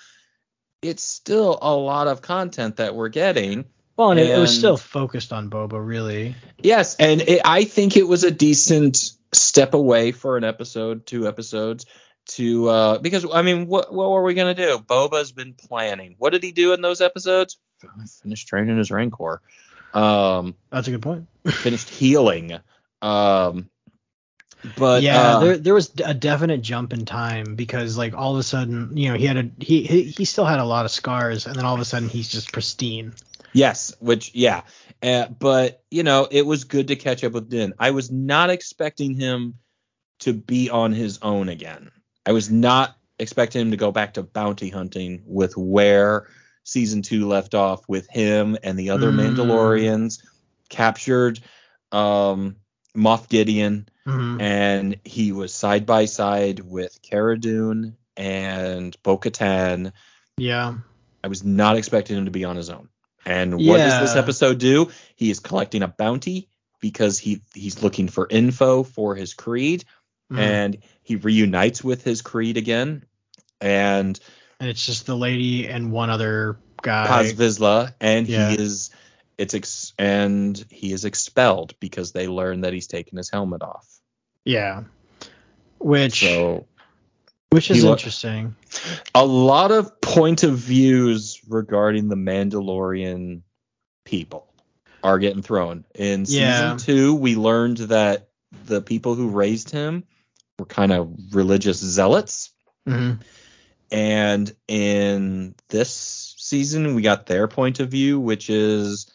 it's still a lot of content that we're getting. Well, and, it, it was still focused on Boba, really. Yes, and it, I think it was a decent step away for an episode, two episodes, to uh, because I mean, what what were we gonna do? Boba's been planning. What did he do in those episodes? Finished training his Rancor. Um, That's a good point. finished healing. Um, but yeah, uh, there there was a definite jump in time because like all of a sudden, you know, he had a he he, he still had a lot of scars, and then all of a sudden he's just pristine. Yes, which yeah, uh, but you know it was good to catch up with Din. I was not expecting him to be on his own again. I was not expecting him to go back to bounty hunting with where season two left off with him and the other Mm. Mandalorians captured um, Moff Gideon Mhm. and he was side by side with Cara Dune and Bo-Katan. Yeah, I was not expecting him to be on his own. And what does this episode do? He is collecting a bounty because he he's looking for info for his creed, Mhm. and he reunites with his creed again. And and it's just the lady and one other guy. Paz Vizsla, and Yeah. he is it's ex- and he is expelled because they learn that he's taken his helmet off. Yeah, which So which is He interesting. a lot of point of views regarding the Mandalorian people are getting thrown. In Yeah. season two, we learned that the people who raised him were kind of religious zealots. hmm And in this season, we got their point of view, which is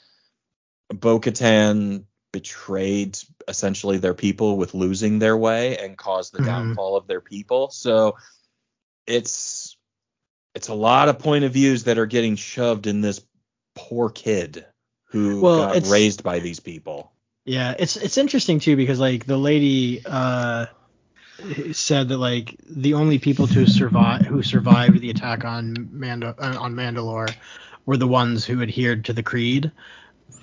Bo Katan betrayed essentially their people with losing their way and caused the Mhm. downfall of their people. So it's it's a lot of point of views that are getting shoved in this poor kid who Well, got raised by these people. Yeah, it's it's interesting too because like the lady uh said that like the only people to survive who survived the attack on Mando on Mandalore were the ones who adhered to the creed.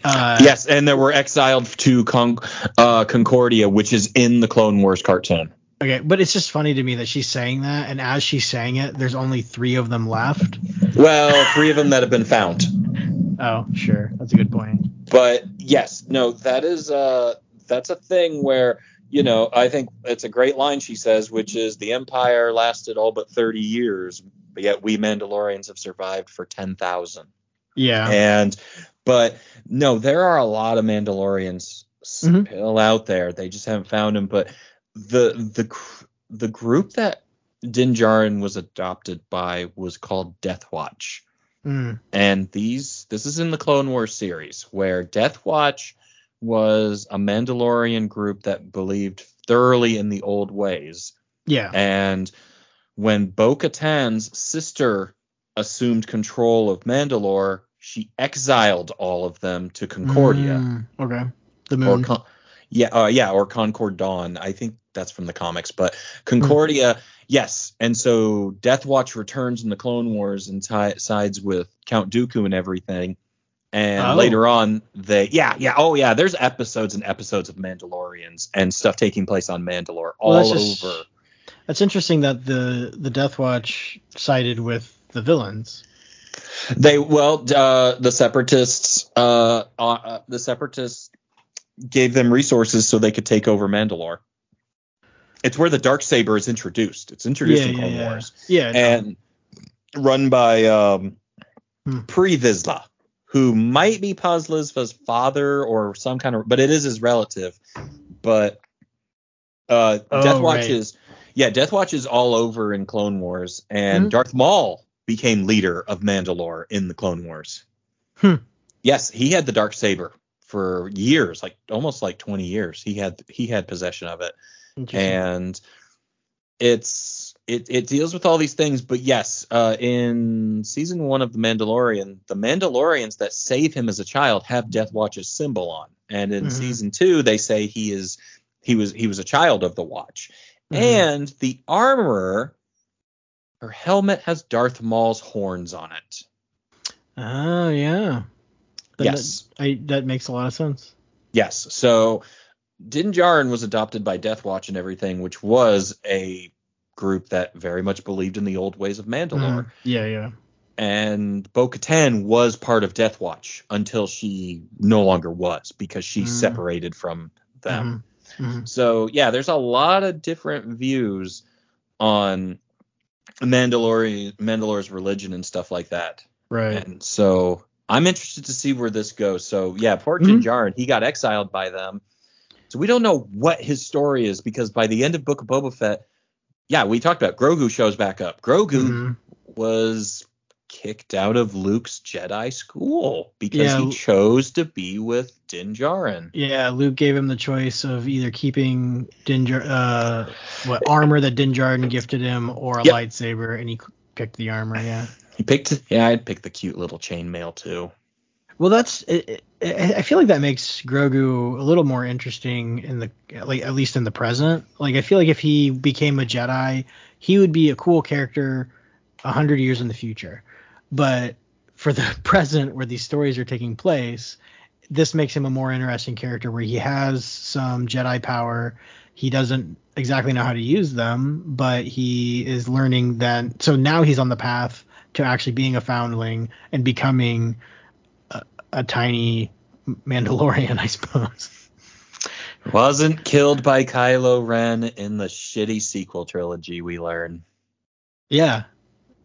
Uh, yes, and they were exiled to Con- uh, Concordia, which is in the Clone Wars cartoon. Okay, but it's just funny to me that she's saying that, and as she's saying it, there's only three of them left. Well, three of them that have been found. Oh, sure, that's a good point. but yes, no, that is uh that's a thing where you know I think it's a great line she says, which is the Empire lasted all but thirty years, but yet we Mandalorians have survived for ten thousand. Yeah, And but no, there are a lot of Mandalorians Mhm. still out there. They just haven't found them. But the the the group that Din Djarin was adopted by was called Death Watch. Mm, And these this is in the Clone Wars series where Death Watch was a Mandalorian group that believed thoroughly in the old ways. yeah, And when Bo Katan's sister assumed control of Mandalore, she exiled all of them to Concordia. Mm, okay, the moon. Con- yeah, uh, yeah, or Concord Dawn. I think that's from the comics, but Concordia, yes. And so Death Watch returns in the Clone Wars and ti sides with Count Dooku and everything. And Oh. later on, they, yeah, yeah, oh yeah, there's episodes and episodes of Mandalorians and stuff taking place on Mandalore all Well, that's just- over. That's interesting that the the Death Watch sided with the villains. They well, uh, the separatists, uh, uh, the separatists gave them resources so they could take over Mandalore. It's where the dark saber is introduced. It's introduced yeah, in Clone yeah. Wars Yeah, no. and run by um, Hmm. Pre Vizsla, who might be Paz Lizva's father or some kind of, but it is his relative. But uh, Oh, Death Watch right. is, yeah, Death Watch is all over in Clone Wars, and Mhm. Darth Maul became leader of Mandalore in the Clone Wars. Hmm. Yes, he had the dark saber for years, like almost like 20 years. He had he had possession of it and it's it, it deals with all these things but yes uh, in season one of the mandalorian the mandalorians that save him as a child have death watch's symbol on and in Mhm. season two they say he is he was he was a child of the watch Mhm. and the armorer her helmet has darth maul's horns on it Oh yeah. Then yes That, I, that makes a lot of sense. Yes. So Din Djarin was adopted by Death Watch and everything, which was a group that very much believed in the old ways of Mandalore. Mhm. Yeah, yeah. And Bo Katan was part of Death Watch until she no longer was because she Mm. separated from them. Mhm. Mhm. So yeah, there's a lot of different views on Mandalorian Mandalore's religion and stuff like that. Right. And so I'm interested to see where this goes. So yeah, poor Mhm. Din he got exiled by them. So we don't know what his story is because by the end of Book of Boba Fett, yeah, we talked about Grogu shows back up. Grogu Mhm. was kicked out of Luke's Jedi school because Yeah. he chose to be with Din Djarin. Yeah, Luke gave him the choice of either keeping Din Djar- uh what armor that Din Djarin gifted him or a Yep. lightsaber, and he picked the armor. Yeah. He picked, yeah, I'd pick the cute little chainmail too. Well, that's. It, it, I feel like that makes Grogu a little more interesting in the like at least in the present. Like I feel like if he became a Jedi, he would be a cool character a hundred years in the future. But for the present, where these stories are taking place, this makes him a more interesting character where he has some Jedi power. He doesn't exactly know how to use them, but he is learning then. So now he's on the path to actually being a foundling and becoming a, a tiny Mandalorian, I suppose. Wasn't killed by Kylo Ren in the shitty sequel trilogy, we learn. Yeah,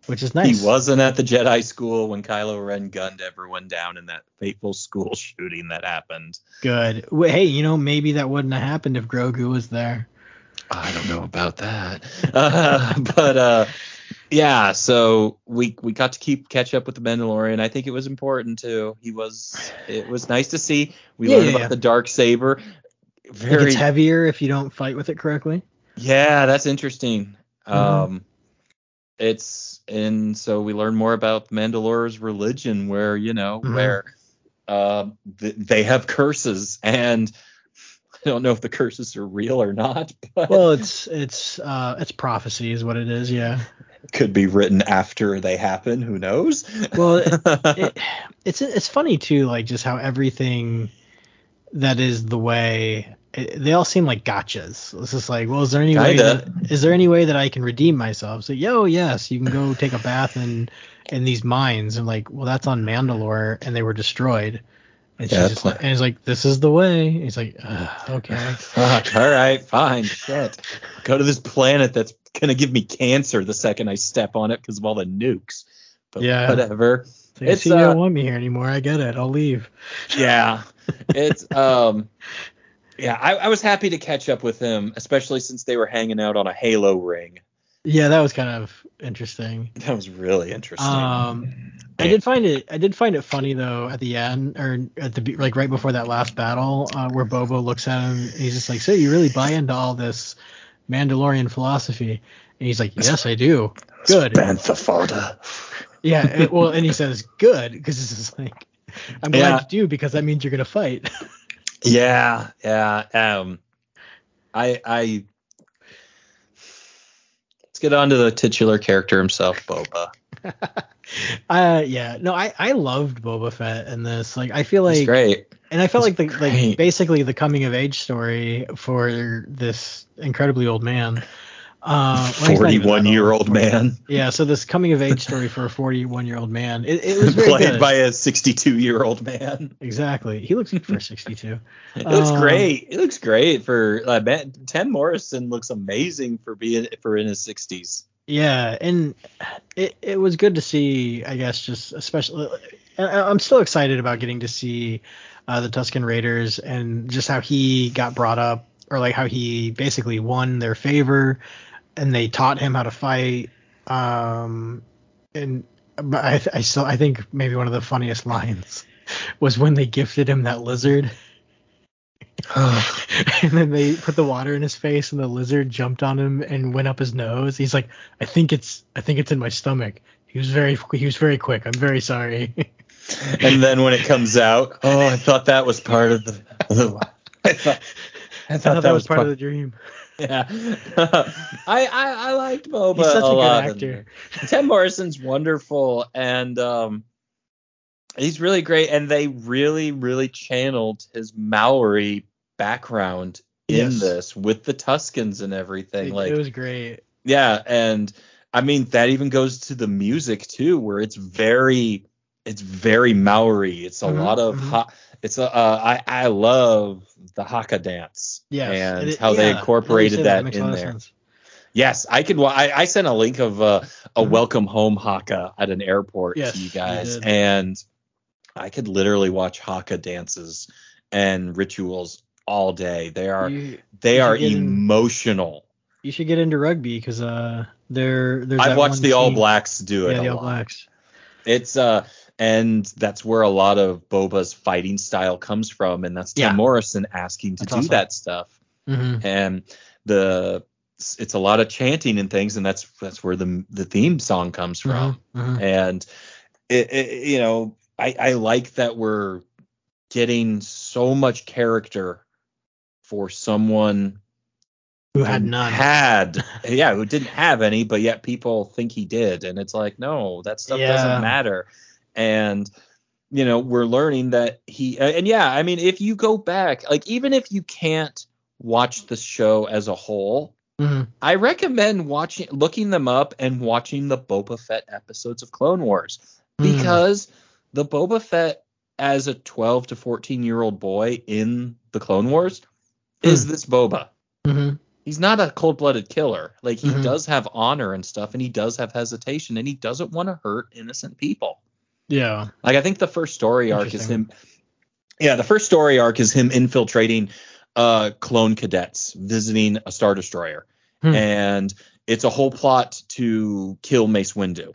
which is nice. He wasn't at the Jedi school when Kylo Ren gunned everyone down in that fateful school shooting that happened. Good. Hey, you know, maybe that wouldn't have happened if Grogu was there. I don't know about that. Uh, but uh, yeah, so we we got to keep catch up with the Mandalorian. I think it was important too. He was it was nice to see. We Yeah, learned yeah, about yeah. the dark saber. Very gets heavier if you don't fight with it correctly. yeah, that's interesting. Mhm. Um, it's and so we learn more about Mandalore's religion, where you know Mhm. where uh, th- they have curses, and I don't know if the curses are real or not, but Well, it's it's uh it's prophecy is what it is. Yeah. could be written after they happen. Who knows? Well, it, it's it's funny too, like just how everything that is the way it, they all seem like gotchas. It's just like, well, is there any way Kinda. that, is there any way that I can redeem myself? So, yo, yes, you can go take a bath in in these mines. And like, well, that's on Mandalore, and they were destroyed. And she's Yeah, just and he's like, this is the way. He's like, okay. Fuck. All right, fine. Shit. Go to this planet that's gonna give me cancer the second I step on it because of all the nukes. But Yeah. whatever. It's It's, you uh, don't want me here anymore. I get it. I'll leave. Yeah. It's um. Yeah, I, I was happy to catch up with him, especially since they were hanging out on a Halo ring. Yeah, that was kind of interesting. That was really interesting. Um, I did find it. I did find it funny though at the end, or at the like right before that last battle, uh, where Boba looks at him. And he's just like, "So you really buy into all this Mandalorian philosophy?" And he's like, "Yes, I do." Good. Bantha fodder. Yeah. it- well, and he says, "Good," because this is like, "I'm glad Yeah. you do because that means you're gonna fight." Yeah, yeah. Um, I, I. Let's get on to the titular character himself, Boba. uh, yeah. No, I I loved Boba Fett in this. Like, I feel He's like great. And I felt It's like the like basically the coming of age story for this incredibly old man. Uh, well, he's not even that Forty-one year old man, Yeah, so this coming of age story for a 41 year old man. It, it was played good. by a sixty-two year old man. exactly. He looks good for 62. It looks Um, great. It looks great for uh, Ben- Tim Morrison. Looks amazing for being for in his sixties. Yeah, and it it was good to see. I guess just especially. I- I'm still excited about getting to see uh, the Tusken Raiders and just how he got brought up, or like how he basically won their favor, and they taught him how to fight. Um, and but I, I still I think maybe one of the funniest lines was when they gifted him that lizard. and then they put the water in his face and the lizard jumped on him and went up his nose he's like i think it's i think it's in my stomach he was very he was very quick i'm very sorry and then when it comes out, oh, I thought that was part of the. the I thought, I i thought that was part of the dream Yeah, I, I I liked Boba he's such a, good lot in actor. Tim Morrison's wonderful, and um, he's really great. And they really, really channeled his Maori background in Yes. this with the Tuskens and everything. it, like, it was great yeah, and I mean that even goes to the music too, where it's very, it's very Maori. It's a Mhm, lot of mhm. ha- it's a uh, I I love the haka dance. yes and it- how they yeah, you incorporated say that in there. sense. Yes, I could. I, I sent a link of uh, a Mhm. welcome home haka at an airport Yes, to you you guys, did. and I could literally watch haka dances and rituals all day. They are you, they you are get in- emotional. you should get into rugby because uh there there's I've that watched the All Blacks do it yeah the all lot. blacks It's uh, and that's where a lot of Boba's fighting style comes from, and that's Tim Yeah. Morrison asking to That's do awesome. that stuff. hmm and the it's a lot of chanting and things. And that's that's where the the theme song comes from. Hmm and it, it you know i i like that we're getting so much character for someone who had none. had yeah who didn't have any but yet people think he did. And it's like no that stuff Yeah. doesn't matter and you know we're learning that he and yeah i mean if you go back like even if you can't watch the show as a whole hmm i recommend watching looking them up and watching the boba fett episodes of clone wars Mm. because the boba fett as a 12 to 14 year old boy in the clone wars is Hmm. this boba hmm he's not a cold-blooded killer. Like he Mhm. does have honor and stuff, and he does have hesitation, and he doesn't want to hurt innocent people. Yeah. Like I think the first story arc is him. Yeah, the first story arc is him infiltrating uh clone cadets, visiting a star destroyer, Hmm. and it's a whole plot to kill Mace Windu. oh,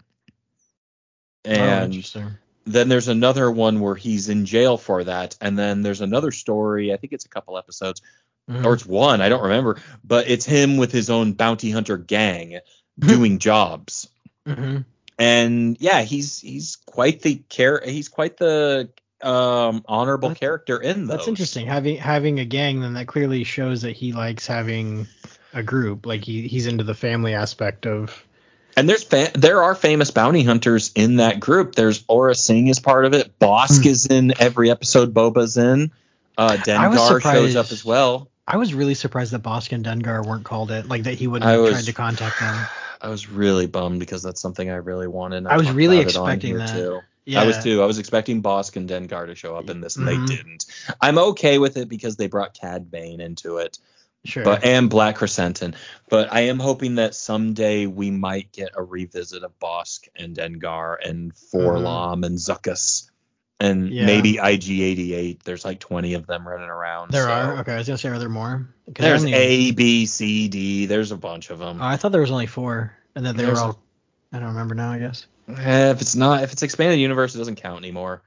And interesting. then there's another one where he's in jail for that, and then there's another story. I think it's a couple episodes, Mhm. or it's one. I don't remember, but it's him with his own bounty hunter gang doing jobs Mhm. And yeah, he's he's quite the care he's quite the um honorable character in those. That's interesting. Having having a gang, then that clearly shows that he likes having a group. Like he he's into the family aspect of. And there's fa- there are famous bounty hunters in that group. There's Aurra Sing is part of it. Bossk Hmm. is in every episode. Boba's in. Uh, Dengar shows up as well. I was really surprised that Bossk and Dengar weren't called it. Like that he wouldn't have tried to contact them. I was really bummed because that's something I really wanted. and I was really about it on expecting that. Too. Yeah. I was too. I was expecting Bossk and Dengar to show up in this, and Mhm. they didn't. I'm okay with it because they brought Cad Bane into it. Sure. but and Black Krrsantan. But I am hoping that someday we might get a revisit of Bossk and Dengar and 4-LOM and Zuckuss and. Yeah. maybe IG88. There's like 20 of them running around. there so- are. Okay, I was gonna say, are there more? There's only- A, B, C, D. There's a bunch of them. Oh, I thought there was only four, and that they There's were all. I don't remember now. I guess. Eh, if it's not, if it's expanded universe, it doesn't count anymore.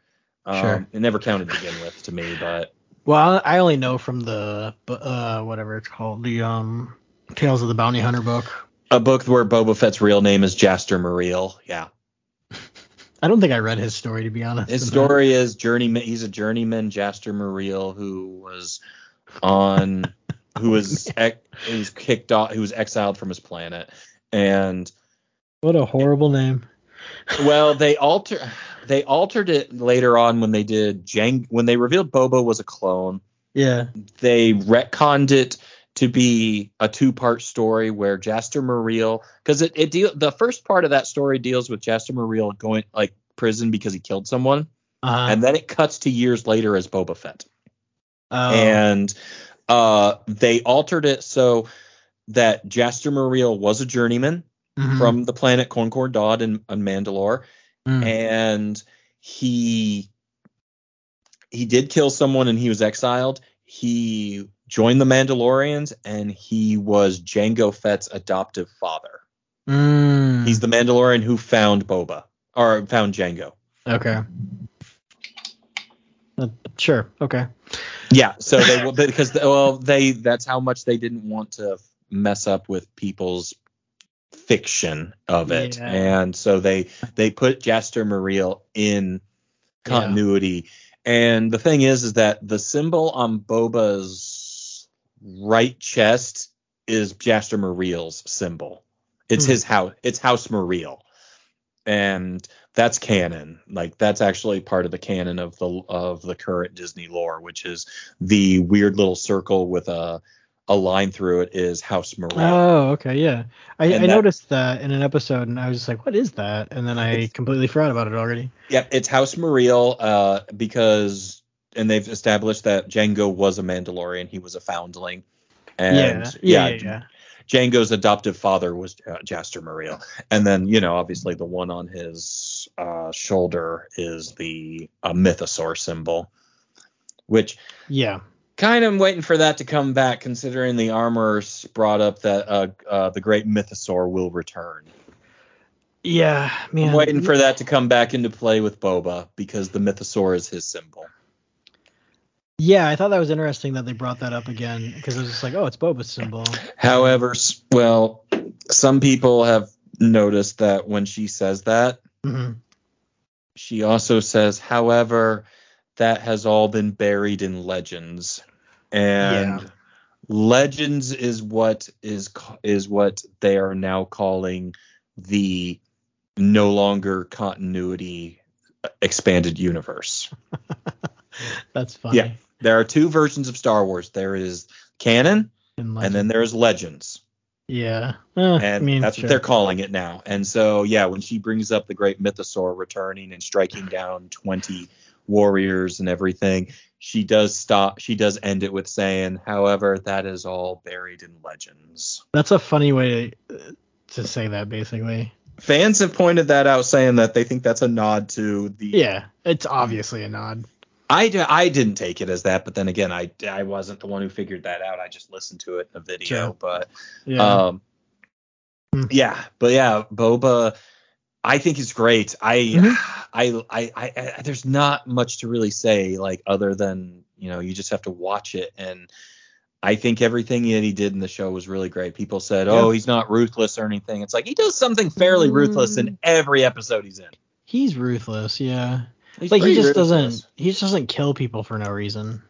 Um, Sure. It never counted to begin with to me, but Well, I only know from the uh whatever it's called, the um Tales of the Bounty Hunter book. a book where Boba Fett's real name is Jaster Mereel. Yeah. I don't think I read his story to be honest. His story is journeyman. He's a journeyman Jaster Mereel who was on, who was ex, who was kicked off, who was exiled from his planet, and What a horrible name. well, they alter they altered it later on when they did Jang when they revealed Boba was a clone. Yeah. They retconned it to be a two part story where Jaster Mereel because it, it deal the first part of that story deals with Jaster Mereel going like prison because he killed someone. Uh, and then it cuts to years later as Boba Fett. oh, And uh, they altered it so that Jaster Mereel was a journeyman mhm, from the planet Concord Dawn in, in Mandalore, mm, and he he did kill someone and he was exiled. He joined the Mandalorians and he was Jango Fett's adoptive father. mm, He's the Mandalorian who found Boba or found Jango. okay. Uh, sure. Okay. Yeah, so they because well they that's how much they didn't want to mess up with people's fiction of it, Yeah. and so they they put Jaster Mereel in continuity. And the thing is, is that the symbol on Boba's right chest is Jaster Mereel's symbol. It's Hmm. his house. It's House Mereel, and that's canon. Like that's actually part of the canon of the of the current Disney lore, which is the weird little circle with a a line through it is House Mereel. Oh, okay. Yeah. I, I that- noticed that in an episode, and I was just like, "What is that?" And then I completely forgot about it already. Yep, it's House Mereel uh, because, and they've established that Jango was a Mandalorian. He was a foundling. And yeah. Yeah. Yeah. yeah. Jango's adoptive father was uh, Jaster Mereel. And then, you know, obviously the one on his uh, shoulder is the uh, mythosaur symbol, which Yeah. kind of waiting for that to come back, considering the armor brought up that uh, uh, the great mythosaur will return. Yeah. Man. I'm waiting for that to come back into play with Boba because the mythosaur is his symbol. Yeah, I thought that was interesting that they brought that up again because it was just like, oh, it's Boba's symbol. However, well, some people have noticed that when she says that, hmm she also says, however, that has all been buried in legends. And Yeah. legends is what is is what they are now calling the no longer continuity uh, expanded universe. That's funny. Yeah. There are two versions of Star Wars. There is canon And, and then there's legends. Yeah. Eh, and I mean, that's sure. what they're calling it now. And so, yeah, when she brings up the great mythosaur returning and striking down 20 warriors and everything, she does stop. She does end it with saying, "However, that is all buried in legends." That's a funny way to, to say that, basically. Fans have pointed that out, saying that they think that's a nod to the. Yeah, it's obviously a nod. I, I didn't take it as that, but then again, I, I wasn't the one who figured that out. I just listened to it in a video. Sure. But Yeah. Um, Hmm. yeah, but yeah, Boba, I think is great. I, Mhm. I, I, I, I, there's not much to really say, like other than you know, you just have to watch it. And I think everything that he did in the show was really great. People said, "Oh, he's not ruthless or anything." It's like he does something fairly ruthless Mm. in every episode he's in. he's ruthless. Yeah. He's like he just doesn't. He just doesn't kill people for no reason.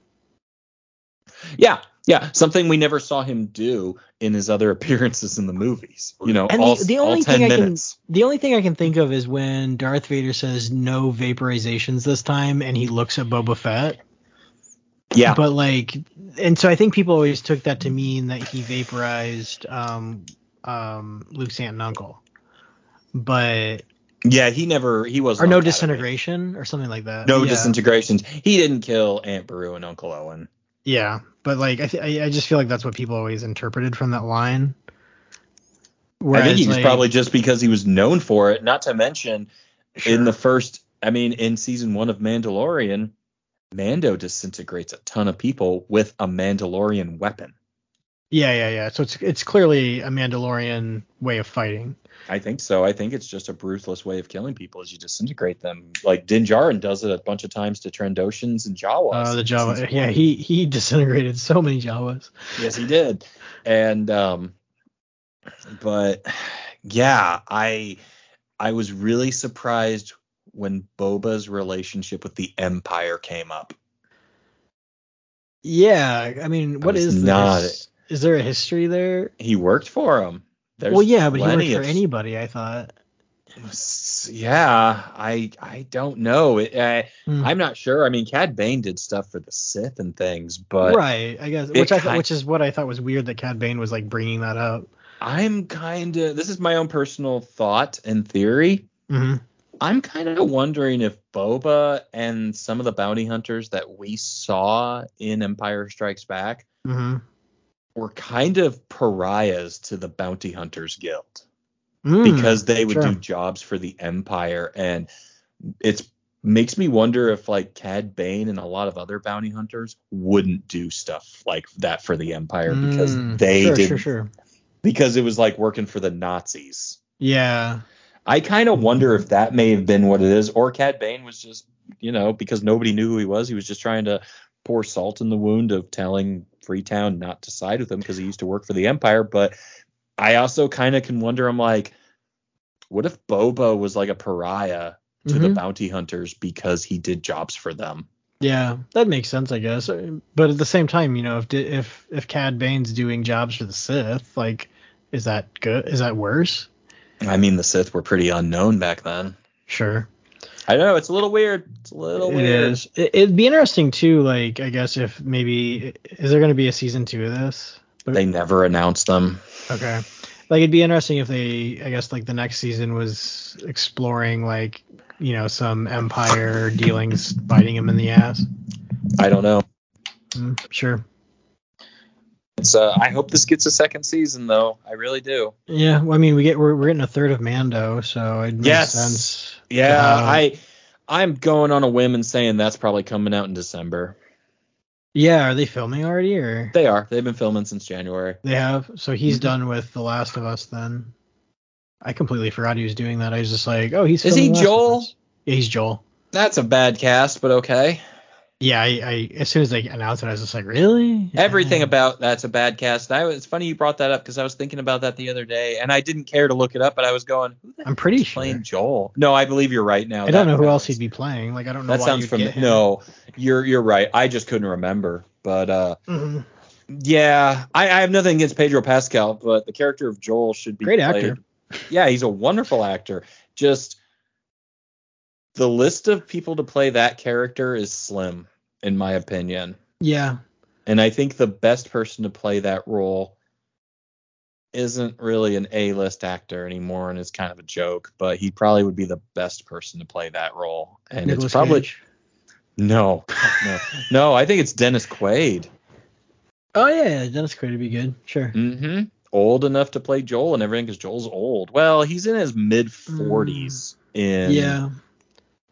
Yeah, yeah, something we never saw him do in his other appearances in the movies. You know, And the- all, the all only thing I Can, the only thing I can think of is when Darth Vader says no vaporizations this time, and he looks at Boba Fett. Yeah, But like, and so I think people always took that to mean that he vaporized um um Luke's aunt and uncle. But yeah, he never, he wasn't. or no disintegration or something like that. No yeah. disintegrations. He didn't kill Aunt Beru and Uncle Owen. Yeah, but like I, th- I just feel like that's what people always interpreted from that line. I think Whereas, he was like, probably just because he was known for it. Not to mention sure. in the first, I mean, in season one of Mandalorian, Mando disintegrates a ton of people with a Mandalorian weapon. Yeah yeah yeah. So it's it's clearly a Mandalorian way of fighting. I think so. I think it's just a ruthless way of killing people as you disintegrate them. Like Din Djarin does it a bunch of times to Trandoshans and Jawas. Uh, the Jawa, yeah, he he disintegrated so many Jawas. Yes, he did. And um but yeah, I I was really surprised when Boba's relationship with the Empire came up. Yeah, I mean, what was is not- this? Is there a history there? He worked for him. There's well, yeah, but he worked for of- anybody. I thought. Yeah, I I don't know. It, I, Hmm. I'm not sure. I mean, Cad Bane did stuff for the Sith and things, but right, I guess, which I kind- which is what I thought was weird that Cad Bane was like bringing that up. I'm kind of. This is my own personal thought and theory. hmm I'm kind of wondering if Boba and some of the bounty hunters that we saw in Empire Strikes Back hmm were kind of pariahs to the bounty hunters guild Mm, because they would sure. do jobs for the Empire and it's makes me wonder if like Cad Bane and a lot of other bounty hunters wouldn't do stuff like that for the Empire because Mm, they sure, did Sure, sure. because it was like working for the Nazis. Yeah. I kind of wonder if that may have been what it is, or Cad Bane was just, you know, because nobody knew who he was, he was just trying to pour salt in the wound of telling Freetown not to side with him because he used to work for the Empire. But I also kind of can wonder, I'm like, what if Boba was like a pariah to the Mhm. bounty hunters because he did jobs for them? Yeah, that makes sense, I guess. But at the same time, you know, if if if Cad Bane's doing jobs for the Sith, like, is that good? Is that worse? I mean, the Sith were pretty unknown back then. Sure. I don't know. It's a little weird. It's a little It weird. is. It, it'd be interesting too. Like, I guess if maybe is there going to be a season two of this? They never announced them. Okay. Like, it'd be interesting if they, I guess, like the next season was exploring like, you know, some Empire dealings biting him in the ass. I don't know. Mm, sure. It's uh, I hope this gets a second season though. I really do. Yeah. Well, I mean, we get we're, we're getting a third of Mando, so it makes Yes. sense. Yeah, Uh, I I'm going on a whim and saying that's probably coming out in December. Yeah. Are they filming already, or They are. They've been filming since January. they have? So he's Mhm. done with The Last of Us then. I completely forgot he was doing that. I was just like, oh, he's. Is he filming Last of Joel? Yeah, he's Joel. That's a bad cast, but okay. Yeah, I, I as soon as they announced it, I was just like, really? Everything about that's a bad cast. I it's funny you brought that up because I was thinking about that the other day, and I didn't care to look it up, but I was going, who the I'm pretty sure. playing Joel? No, I believe you're right now. I don't know who else he'd be playing. Like I don't know That why sounds you'd from get him. no. You're you're right. I just couldn't remember, but uh, Mhm. yeah, I, I have nothing against Pedro Pascal, but the character of Joel should be Great played- actor. Yeah, he's a wonderful actor. Just the list of people to play that character is slim, in my opinion. Yeah. And I think the best person to play that role isn't really an A-list actor anymore and is kind of a joke, but he probably would be the best person to play that role. And Nicolas it's probably Cage. no, no, no. I think it's Dennis Quaid. Oh yeah, yeah, Dennis Quaid would be good. Sure. hmm Old enough to play Joel and everything because Joel's old. Well, he's in his mid 40s. In Yeah.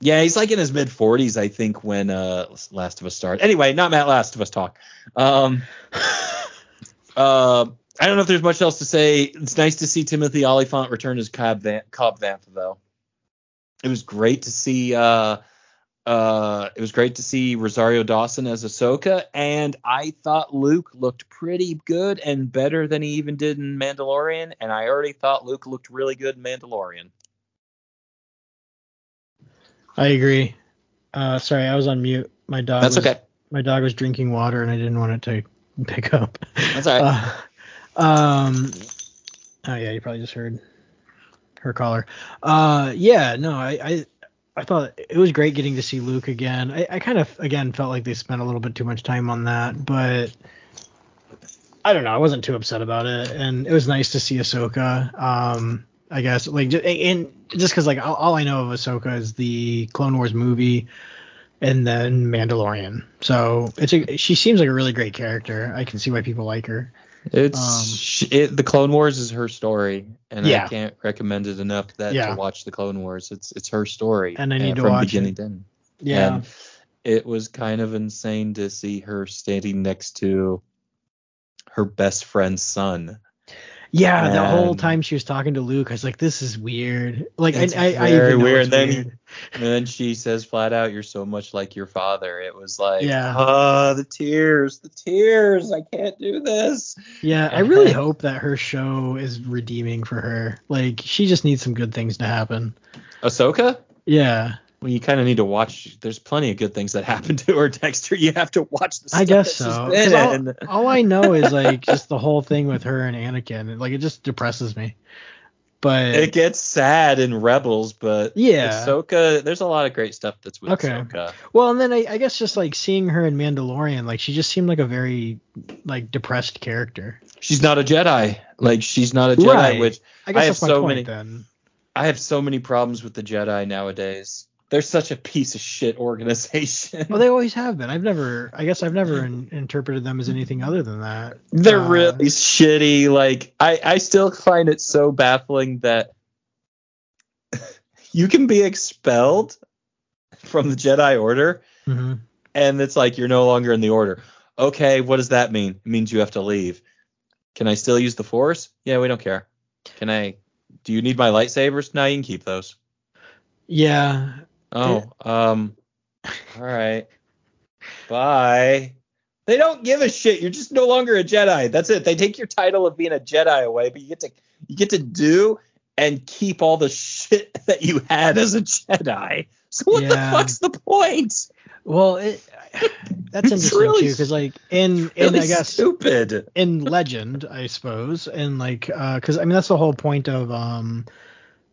Yeah, he's like in his mid 40s, I think, when uh Last of Us started. Anyway, not Matt Last of Us talk. Um, uh, I don't know if there's much else to say. It's nice to see Timothy Olyphant return as Cobb, Van- Cobb Vanth, though. It was great to see. Uh, uh, it was great to see Rosario Dawson as Ahsoka, and I thought Luke looked pretty good and better than he even did in Mandalorian. And I already thought Luke looked really good in Mandalorian. I agree. Uh, sorry, I was on mute. My dog. That's was, okay. My dog was drinking water, and I didn't want it to pick up. That's all right. Uh, um. Oh yeah, you probably just heard her caller. Uh, yeah, no, I, I, I thought it was great getting to see Luke again. I, I kind of again felt like they spent a little bit too much time on that, but I don't know. I wasn't too upset about it, and it was nice to see Ahsoka. Um, I guess like and just because like all, all I know of Ahsoka is the Clone Wars movie, and then Mandalorian. So it's a she seems like a really great character. I can see why people like her. It's Um, it, the Clone Wars is her story, and Yeah. I can't recommend it enough that Yeah. to watch the Clone Wars. It's it's her story, And I need to from watch beginning it. to end. Yeah. And it was kind of insane to see her standing next to her best friend's son. Yeah, the whole time she was talking to Luke, I was like, "This is weird." Like, I, It's I, I very weird. it's Then- weird. And then she says flat out, "You're so much like your father." It was like, Yeah. ah, the tears, the tears. I can't do this. Yeah, I really hope that her show is redeeming for her. Like, she just needs some good things to happen. Ahsoka. Yeah, Well, you kind of need to watch. There's plenty of good things that happen to her, Dexter. You have to watch the. I guess so. been 'Cause in. All, all I know is like just the whole thing with her and Anakin. Like, it just depresses me. But It gets sad in Rebels, but Yeah. Ahsoka. There's a lot of great stuff that's with Okay. Ahsoka. well, and then I, I guess just like seeing her in Mandalorian, like she just seemed like a very like depressed character. She's not a Jedi. Like she's not a Jedi, Right. which I guess I have so point many- then. I have so many problems with the Jedi nowadays. They're such a piece of shit organization. Well, they always have been. I've never, I guess, I've never in, interpreted them as anything other than that. They're Uh, really shitty. Like I, I still find it so baffling that you can be expelled from the Jedi Order, mhm. and it's like you're no longer in the Order. Okay, what does that mean? It means you have to leave. Can I still use the Force? Yeah, we don't care. Can I? Do you need my lightsabers? No, you can keep those. Yeah, Oh, um, all right. Bye. They don't give a shit. You're just no longer a Jedi. That's it. They take your title of being a Jedi away, but you get to you get to do and keep all the shit that you had as a Jedi. So what the fuck's the point? Well, it, that's interesting really too, because like in in Really I guess stupid. in Legend, I suppose, and like because I mean that's the whole point of um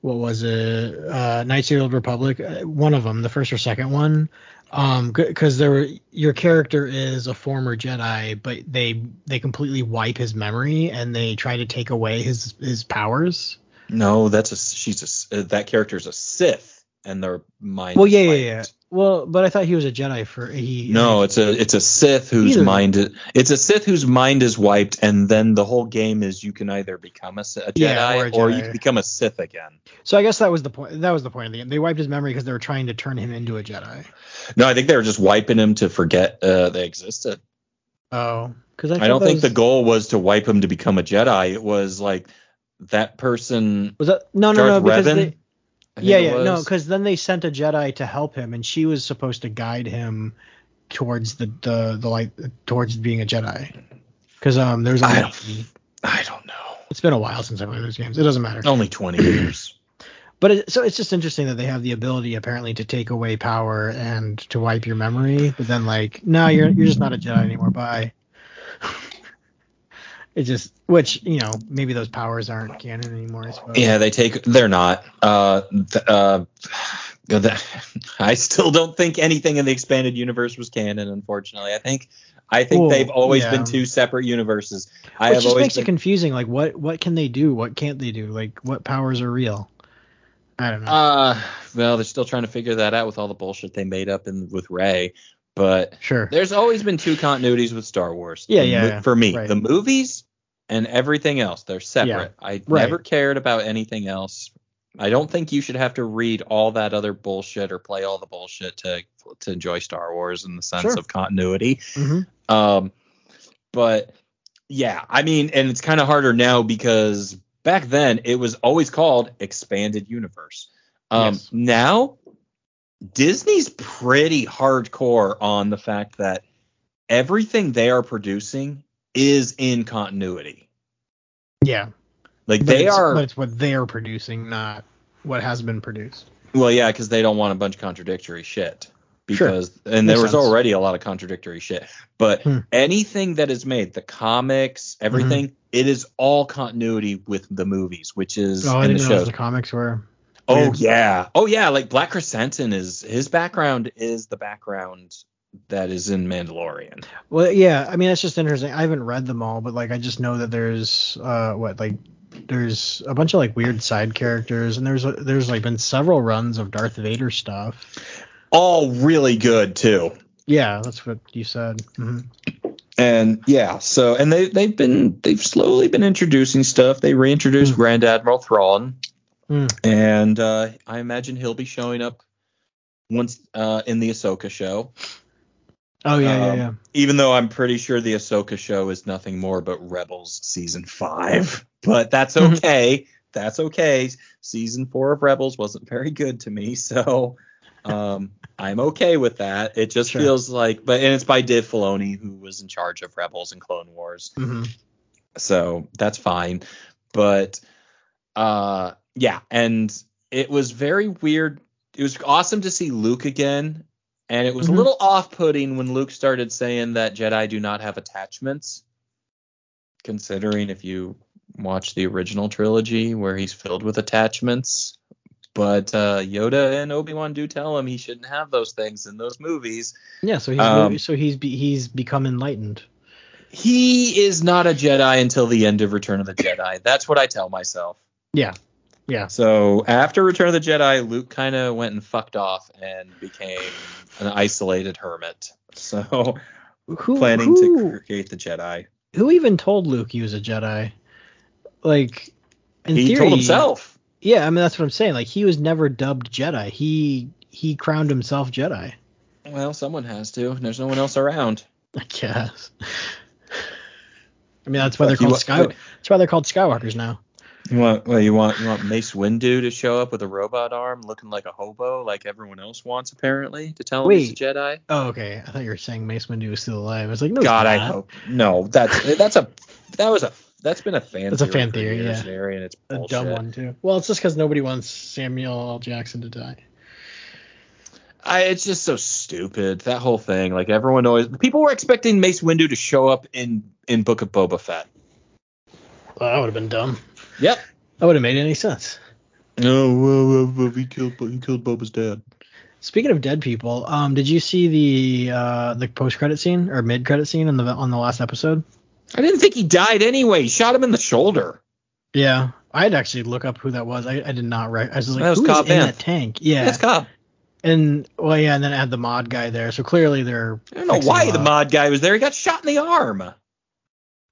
what was it uh Knights of the Old Republic, uh, one of them, the first or second one, um because there were your character is a former Jedi, but they they completely wipe his memory and they try to take away his his powers. No, that's a she's a uh, that character's a Sith, and their mind. Well, yeah, yeah, yeah. Well, but I thought he was a Jedi for he. No, it's a it's a Sith whose Either. mind it's a Sith whose mind is wiped, and then the whole game is you can either become a, a Jedi, Yeah, or a or you can become a Sith again. So I guess that was the point. That was the point of the game. They wiped his memory because they were trying to turn him into a Jedi. No, I think they were just wiping him to forget uh, they existed. Oh, because I, I, don't think was, the goal was to wipe him to become a Jedi. It was like that person. was that no, no, no. Darth Because Revan, they, Yeah, yeah, no, because then they sent a Jedi to help him, and she was supposed to guide him towards the the the light towards being a Jedi. Because um, there's I don't- I don't know. it's been a while since I played those games. It doesn't matter. Only twenty years. But it, so it's just interesting that they have the ability apparently to take away power and to wipe your memory, but then like, no, you're you're just not a Jedi anymore. Bye. It just, which you know, maybe those powers aren't canon anymore. I suppose. Yeah, they take. They're not. Uh, th- uh, That- I still don't think anything in the expanded universe was canon. Unfortunately, I think I think Well, they've always yeah. been two separate universes. I Which have just always makes been, it confusing. Like, what what can they do? What can't they do? Like, what powers are real? I don't know. uh, well, they're still trying to figure that out with all the bullshit they made up in with Rey. But sure. there's always been two continuities with Star Wars. Yeah, yeah, mo- yeah. For me, Right. the movies and everything else, they're separate. I Right. never cared about anything else. I don't think you should have to read all that other bullshit or play all the bullshit to to enjoy Star Wars in the sense Sure. of continuity. hmm Um, but yeah, I mean, and it's kind of harder now because back then it was always called expanded universe. Um, Yes. now Disney's pretty hardcore on the fact that everything they are producing is in continuity. Yeah. Like But they are, But it's what they're producing, not what has been produced. well, yeah, because they don't want a bunch of contradictory shit. Sure. Because and there was sense. already a lot of contradictory shit. But Hmm. anything that is made, the comics, everything, it is all continuity with the movies, which is Oh, I in the didn't know shows. the comics were. Oh yeah. Oh yeah, like Black Krrsantan is his background is the background that is in Mandalorian. Well, yeah. I mean, that's just interesting. I haven't read them all, but like, I just know that there's uh, what like there's a bunch of like weird side characters, and there's there's like been several runs of Darth Vader stuff. All really good too. Yeah, that's what you said. hmm And yeah, so and they they've been they've slowly been introducing stuff. They reintroduced Hmm. Grand Admiral Thrawn, Hmm. and uh, I imagine he'll be showing up once uh, in the Ahsoka show. Oh yeah, yeah, Um, yeah. Even though I'm pretty sure the Ahsoka show is nothing more but Rebels season five, but that's Mhm. okay. that's okay. Season four of Rebels wasn't very good to me, so um, I'm okay with that. It just Sure. feels like, but and it's by Dave Filoni, who was in charge of Rebels and Clone Wars hmm so that's fine but uh yeah and it was very weird it was awesome to see luke again and it was Mhm. a little off-putting when luke started saying that jedi do not have attachments considering if you watch the original trilogy where he's filled with attachments but uh, Yoda and Obi Wan do tell him he shouldn't have those things in those movies. Yeah, so he's Um, so he's be, he's become enlightened. He is not a Jedi until the end of Return of the Jedi. That's what I tell myself. Yeah, yeah. So after Return of the Jedi, Luke kind of went and fucked off and became an isolated hermit. So Who planning who, to create the Jedi. who even told Luke he was a Jedi? Like, in he theory, told himself. Yeah, I mean that's what I'm saying. Like he was never dubbed Jedi. He he crowned himself Jedi. Well, someone has to. There's no one else around. I guess. I mean that's why they're called Sky. That's why they're called Skywalkers now. You want? Well, you want? You want Mace Windu to show up with a robot arm, looking like a hobo, like everyone else wants, apparently, to tell him he's a Jedi. Oh, okay. I thought you were saying Mace Windu was still alive. I was like, no. God, I hope. No, that's that's a that was a that's been a fan. Theory. That's a fan theory, years, yeah. Jerry, and it's A dumb one too. Well, it's just because nobody wants Samuel L. Jackson to die. I, it's just so stupid. That whole thing. Like everyone always people were expecting Mace Windu to show up in in Book of Boba Fett. Well, that would have been dumb. Yep. That would have made any sense. No, well, well, he killed he killed Boba's dad. Speaking of dead people, um, did you see the uh the post credit scene or mid credit scene on the on the last episode? I didn't think he died anyway. He shot him in the shoulder. Yeah, I had actually look up who that was. I, I did not right. I was like, That was who Cobb is in that tank? Yeah, That's Cobb. and well, yeah, and then I had the mod guy there. So clearly they're. I don't know why the mod guy was there. He got shot in the arm.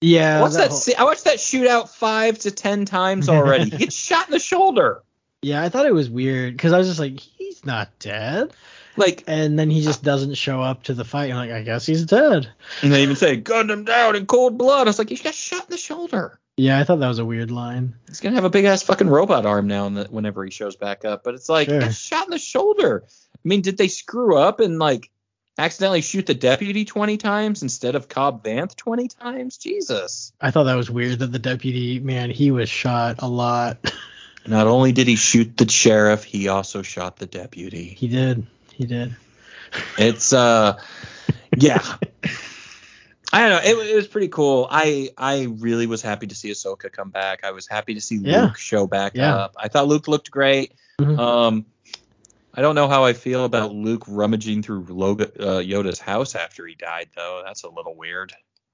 Yeah, What's that? whole- I watched that shootout five to ten times already. he gets shot in the shoulder. yeah, I thought it was weird because I was just like, he's not dead, Like, and then he just doesn't show up to the fight. I'm like, I guess he's dead. and they even say gunned him down in cold blood. I was like, he got shot in the shoulder. Yeah, I thought that was a weird line. He's gonna have a big ass fucking robot arm now the, whenever he shows back up. But it's like Sure. shot in the shoulder. I mean, did they screw up and like accidentally shoot the deputy twenty times instead of Cobb Vanth twenty times? Jesus. I thought that was weird that the deputy man he was shot a lot. Not only did he shoot the sheriff, he also shot the deputy. he did. He did. It's uh, yeah. I don't know. It, it was pretty cool. I I really was happy to see Ahsoka come back. I was happy to see Yeah. Luke show back Yeah. up. I thought Luke looked great. Mhm. Um, I don't know how I feel about Luke rummaging through Loga, uh, Yoda's house after he died, though. That's a little weird.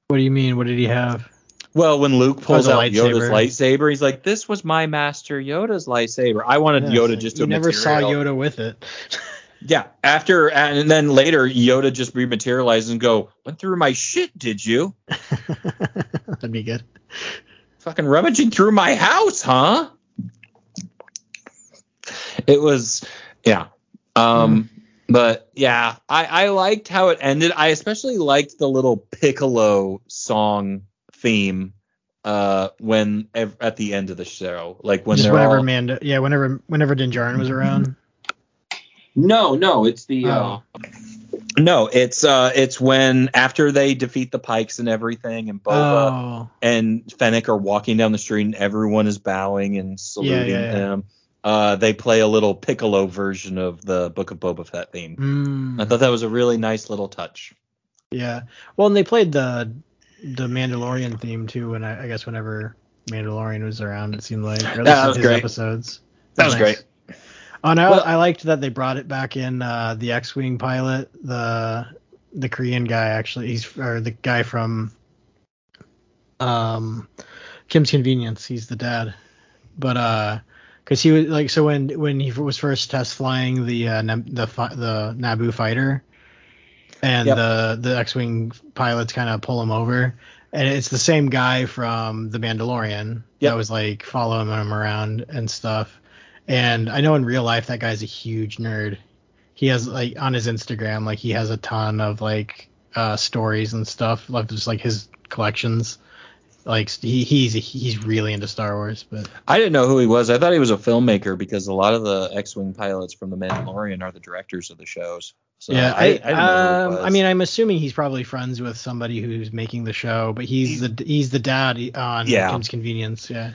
What do you mean? What did he have? Well, when Luke pulls Oh, the out Yoda's lightsaber. lightsaber, he's like, "This was my master Yoda's lightsaber." I wanted Yeah, Yoda it's just like, to you never saw Yoda with it. Yeah, after and then later Yoda just rematerializes and go, "Went through my shit, did you? That'd be good. Fucking rummaging through my house, huh?" It was, yeah. Um, but yeah, I I liked how it ended. I especially liked the little Piccolo song theme uh when ev- at the end of the show, like when Just they're whenever all, Mando, yeah, whenever whenever Din Djarin was around. No, no, it's the uh Oh. No, it's uh it's when after they defeat the Pikes and everything and Boba Oh, and Fennec are walking down the street and everyone is bowing and saluting yeah, yeah. him. Uh they play a little piccolo version of the Book of Boba Fett theme. mm, I thought that was a really nice little touch. yeah. Well, and they played the the Mandalorian theme too, and I, I guess whenever Mandalorian was around, it seemed like or at That was his great. episodes. That was Nice. great. Oh, and I, Well- I liked that they brought it back in uh, the X-wing pilot, the the Korean guy actually, he's or the guy from um Kim's Convenience. He's the dad, but uh, because he was like so when when he was first test flying the uh, the the Naboo fighter, and Yep. the the X-wing pilots kind of pull him over. And it's the same guy from The Mandalorian Yep. that was like following him around and stuff. And I know in real life that guy's a huge nerd. He has like on his Instagram, like he has a ton of like uh stories and stuff, like just like his collections. Like he he's he's really into Star Wars, but I didn't know who he was. I thought he was a filmmaker because a lot of the X-wing pilots from the Mandalorian are the directors of the shows. So yeah, I, I, didn't um, he. I mean, I'm assuming he's probably friends with somebody who's making the show, but he's the he's the dad on Yeah. Kim's Convenience. Yeah.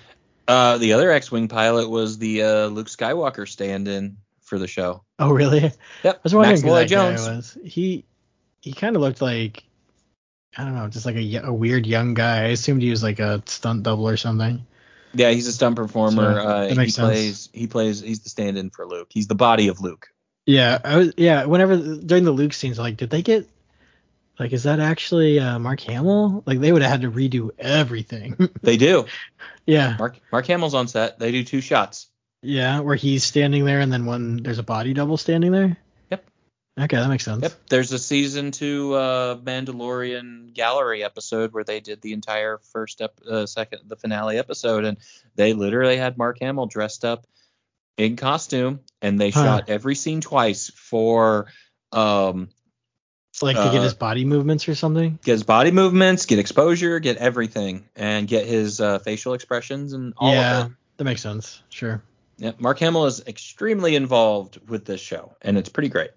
Uh, the other X-wing pilot was the uh, Luke Skywalker stand-in for the show. Oh, really? Yep, I was wondering Max who that guy was. He he kind of looked like I don't know, just like a weird young guy. I assumed he was like a stunt double or something. Yeah, he's a stunt performer. So, uh, that he sense. plays. He plays. He's the stand-in for Luke. He's the body of Luke. Yeah, I was yeah. Whenever during the Luke scenes, like, did they get like, is that actually uh, Mark Hamill? Like, they would have had to redo everything. They do. yeah, Mark Mark Hamill's on set. They do two shots. yeah, where he's standing there and then one there's a body double standing there. Okay, that makes sense. Yep. There's a season two uh, Mandalorian gallery episode where they did the entire first ep- uh, second the finale episode, and they literally had Mark Hamill dressed up in costume, and they Huh. shot every scene twice for um Like to get Uh, his body movements or something. get his body movements, get exposure, get everything, and get his uh, facial expressions and all yeah, of it. that makes sense. Sure. Yeah, Mark Hamill is extremely involved with this show, and it's pretty great.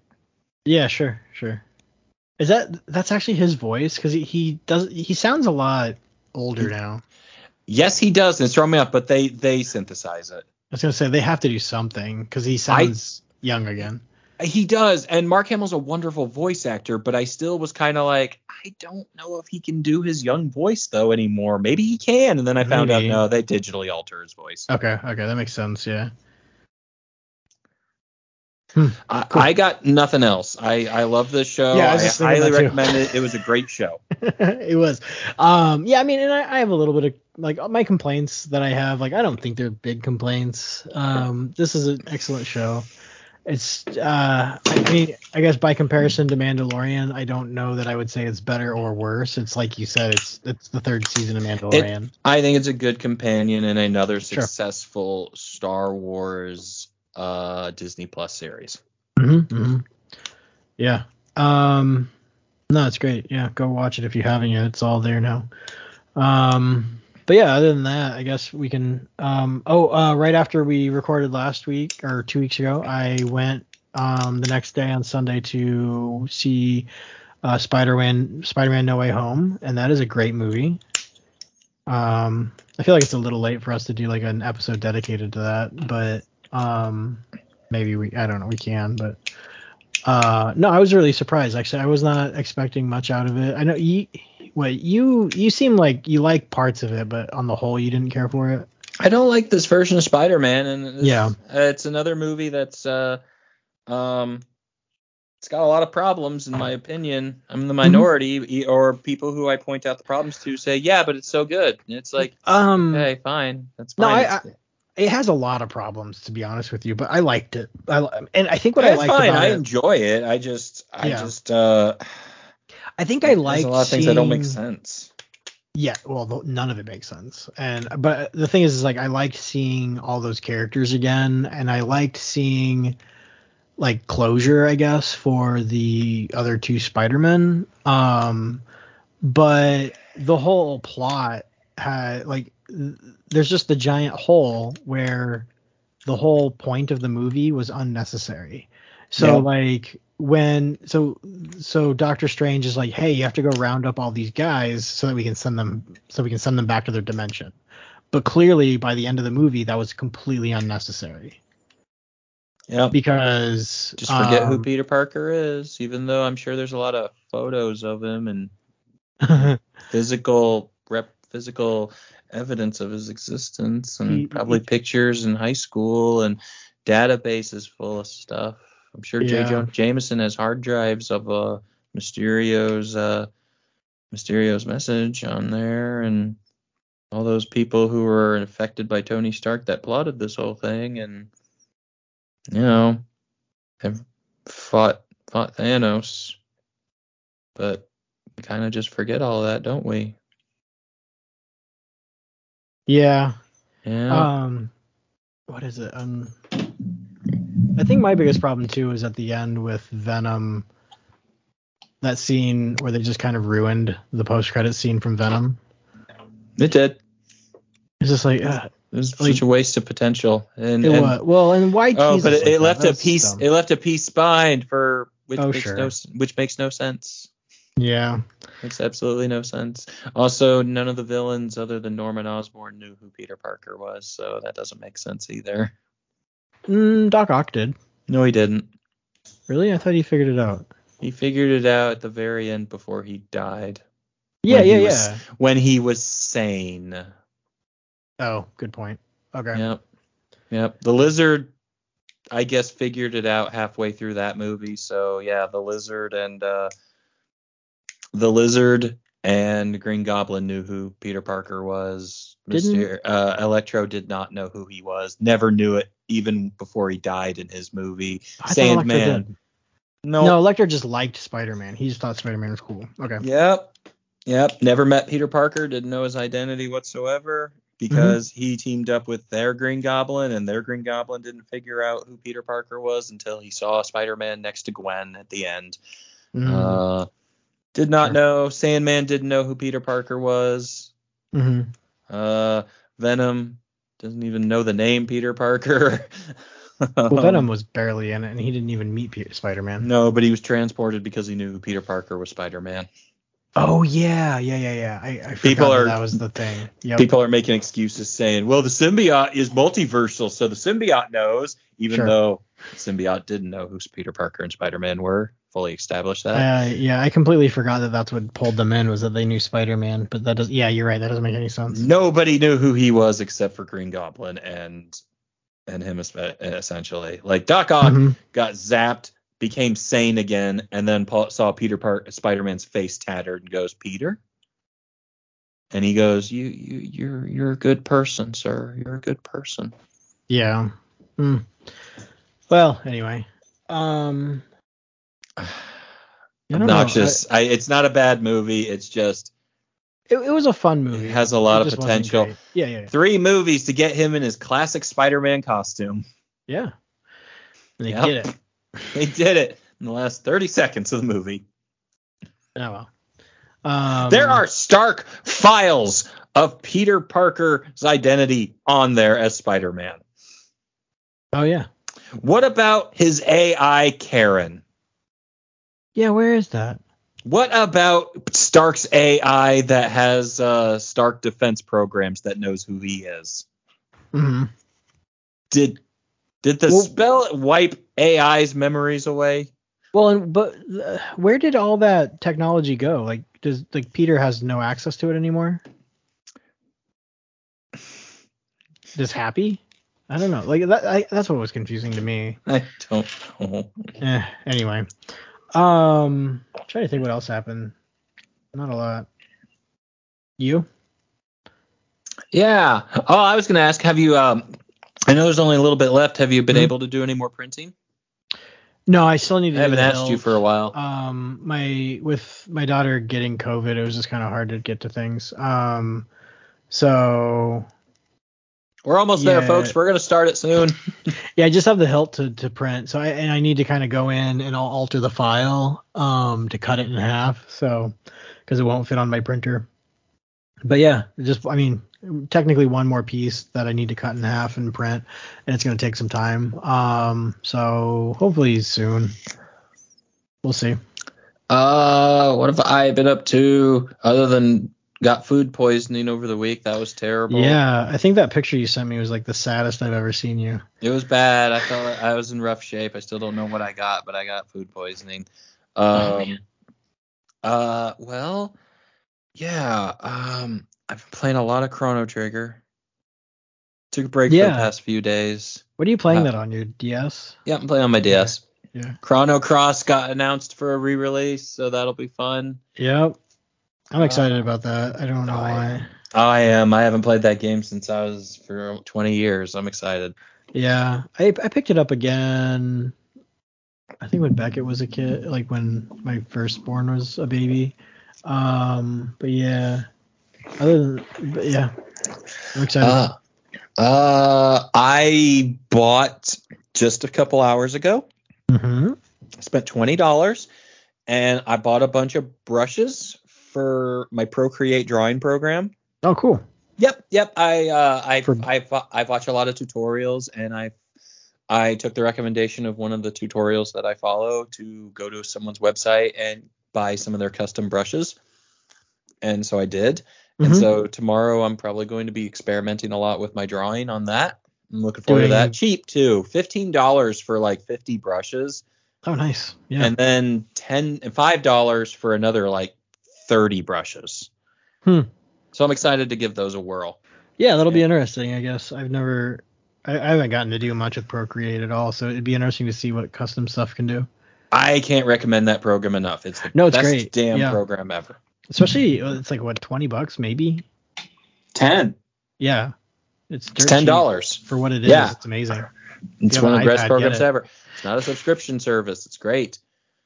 Yeah, sure, sure. Is that that's actually his voice? Because he, he does he sounds a lot older now. Yes, he does, and it's throwing me off, but they they synthesize it. I was gonna say they have to do something because he sounds young again. He does, and Mark Hamill's a wonderful voice actor, but I still was kind of like, I don't know if he can do his young voice though anymore. Maybe he can, and then I found Maybe. out no, they digitally alter his voice. Okay, okay, that makes sense. Yeah. I, cool. I got nothing else. I I love this show. Yeah, I I, highly recommend it. It was a great show. it was. Um, yeah, I mean, and I, I have a little bit of like my complaints that I have. Like, I don't think they're big complaints. Um, this is an excellent show. It's, uh, I mean, I guess by comparison to Mandalorian, I don't know that I would say it's better or worse. It's like you said, it's it's the third season of Mandalorian. I think it's a good companion and another Sure. successful Star Wars uh, Disney Plus series. Mm-hmm, hmm Yeah. Um, no, it's great. Yeah, go watch it if you haven't yet. It's all there now. Um, but yeah, other than that, I guess we can. Um, oh, uh, right after we recorded last week or two weeks ago, I went um the next day on Sunday to see uh, Spider-Man, Spider-Man: No Way Home, and that is a great movie. Um, I feel like it's a little late for us to do like an episode dedicated to that, but um, maybe we, I don't know, we can, but uh, no, I was really surprised. Actually, I was not expecting much out of it. I know you, what you, you seem like you like parts of it, but on the whole, you didn't care for it. I don't like this version of Spider-Man, and it's, Yeah. uh, it's another movie that's uh, Um, it's got a lot of problems, in my opinion. I'm Mm-hmm. the minority, e- or people who I point out the problems to say, yeah, but it's so good. And it's like, Um, okay, fine, that's fine. No. I- It's- it has a lot of problems to be honest with you, but I liked it. I and I think what I that's liked fine. about I it, enjoy it. I just, I Yeah. just, uh, I think I like a lot of things that don't make sense. Yeah, well, none of it makes sense. And but the thing is, is like I liked seeing all those characters again, and I liked seeing like closure, I guess, for the other two Spider-Men. Um, but the whole plot had like there's just the giant hole where the whole point of the movie was unnecessary. So Yeah. like when so so Doctor Strange is like, hey, you have to go round up all these guys so that we can send them so we can send them back to their dimension. But clearly by the end of the movie that was completely unnecessary Yeah. because Just forget who um, Peter Parker is, even though I'm sure there's a lot of photos of him and physical rep physical evidence of his existence and He- probably he- pictures in high school and databases full of stuff. I'm sure J. Yeah. Jonah Jameson has hard drives of uh Mysterio's uh Mysterio's message on there and all those people who were affected by Tony Stark that plotted this whole thing and you know have fought fought Thanos. But we kind of just forget all that, don't we? Yeah. Yeah. Um, what is it? Um, I think my biggest problem too is at the end with Venom. That scene where they just kind of ruined the post-credit scene from Venom. it did. It's just like, uh, It was Like- such a waste of potential. And, it and- was well, and why? oh, but it, like it left a piece. dumb. It left a piece behind for which Oh, makes sure. no which makes no sense. Yeah, Makes absolutely no sense. Also, none of the villains other than Norman Osborn knew who Peter Parker was, so that doesn't make sense either. mm, Doc Ock did. No, he didn't. Really? I thought he figured it out. He figured it out at the very end before he died. Yeah, yeah, was- yeah. When he was sane. Oh, good point. Okay. Yep. Yep. The lizard, I guess, figured it out halfway through that movie. So yeah, the lizard and uh, the lizard and Green Goblin knew who Peter Parker was. Didn't- Myster- uh, Electro did not know who he was. Never knew it even before he died in his movie. I Sandman. No. No, Electro just liked Spider-Man. He just thought Spider-Man was cool. Okay. Yep. Yep. Never met Peter Parker. Didn't know his identity whatsoever because he teamed up with their Green Goblin, and their Green Goblin didn't figure out who Peter Parker was until he saw Spider-Man next to Gwen at the end. Mm, Uh, did not know. Sandman didn't know who Peter Parker was. mhm. Uh, Venom doesn't even know the name Peter Parker. Well, Venom was barely in it, and he didn't even meet Pe- Spider-Man. No, but he was transported because he knew who Peter Parker was Spider-Man. Oh yeah, yeah, yeah, yeah. I, I forgot People that are- that was the thing. Yep. people are making excuses saying, well, the symbiote is multiversal, so the symbiote knows, even Sure. though the symbiote didn't know who Peter Parker and Spider Man were. Fully established that. Uh, yeah, I completely forgot that that's what pulled them in was that they knew Spider-Man. But that does, yeah, you're right. That doesn't make any sense. Nobody knew who he was except for Green Goblin and and him essentially. Like Doc Ock Mhm. got zapped, became sane again, and then Paul saw Peter Park Spider Man's face tattered and goes, Peter. And he goes, you you you're you're a good person, sir. You're a good person. Yeah. Hmm. Well, anyway. Um. I obnoxious. I, it's not a bad movie. It's just It, it was a fun movie. it has a lot It of potential. Yeah, yeah, yeah. Three movies to get him in his classic Spider-Man costume. yeah. And they Yep. did it. They did it in the last 30 seconds of the movie. Oh well. Um, there are stark files of Peter Parker's identity on there as Spider-Man. Oh yeah. What about his AI Karen? Yeah. Where is that? What about Stark's AI that has uh, Stark defense programs that knows who he is? hmm Did did the Well- spell wipe AI's memories away? Well, and but uh, where did all that technology go? Like, does like Peter has no access to it anymore? Does Happy? I don't know. Like that. I, that's what was confusing to me. I don't know. Eh, anyway, um, I'm trying to think what else happened. Not a lot. You? Yeah. Oh, I was gonna ask, have you? Um, I know there's only a little bit left. Have you been Mhm. able to do any more printing? No, I still need to. I haven't asked you for a while. Um, my with my daughter getting COVID, it was just kind of hard to get to things. Um, so We're almost there, folks. We're gonna start it soon. yeah, I just have the hilt to, to print. So I and I need to kind of go in and I'll alter the file um to cut it in half. So because it won't fit on my printer. But yeah, just I mean technically one more piece that I need to cut in half and print, and it's gonna take some time. Um, so hopefully soon. We'll see. Uh, what have I been up to other than got food poisoning over the week? That was terrible. Yeah, I think that picture you sent me was like the saddest I've ever seen you. It was bad. I felt like I was in rough shape. I still don't know what I got, but I got food poisoning. Oh, Um, uh, well, yeah. Um, I've been playing a lot of Chrono Trigger. Took a break for the past few days. What are you playing Uh, that on your DS? Yeah, I'm playing on my DS. Yeah. Chrono Cross got announced for a re-release, so that'll be fun. Yep. I'm excited Uh, about that. I don't know I- why. I am. I haven't played that game since I was for 20 years. I'm excited. Yeah, I I picked it up again. I think when Beckett was a kid, like when my firstborn was a baby. Um, but yeah, other than but yeah, I'm excited. Uh, uh, I bought just a couple hours ago. Mm-hmm. I spent twenty dollars, and I bought a bunch of brushes for my Procreate drawing program. Oh, cool. Yep, yep. I uh, I For- I I watch a lot of tutorials, and I I took the recommendation of one of the tutorials that I follow to go to someone's website and buy some of their custom brushes, and so I did. And Mhm. so tomorrow I'm probably going to be experimenting a lot with my drawing on that. I'm looking forward to that. Cheap too, fifteen dollars for like fifty brushes, Oh, nice. Yeah. and then ten and five dollars for another like thirty brushes. Hmm. So I'm excited to give those a whirl. yeah, that'll be interesting. I guess I've never, I, I haven't gotten to do much with Procreate at all, so it'd be interesting to see what custom stuff can do. I can't recommend that program enough. It's the No, it's best great. damn Yeah. program ever. Especially, uh, it's like what twenty bucks maybe. Ten. Yeah, it's dirt It's ten dollars. for what it is. Yeah. It's amazing. It's one of an the best programs ever. It's not a subscription service. It's great.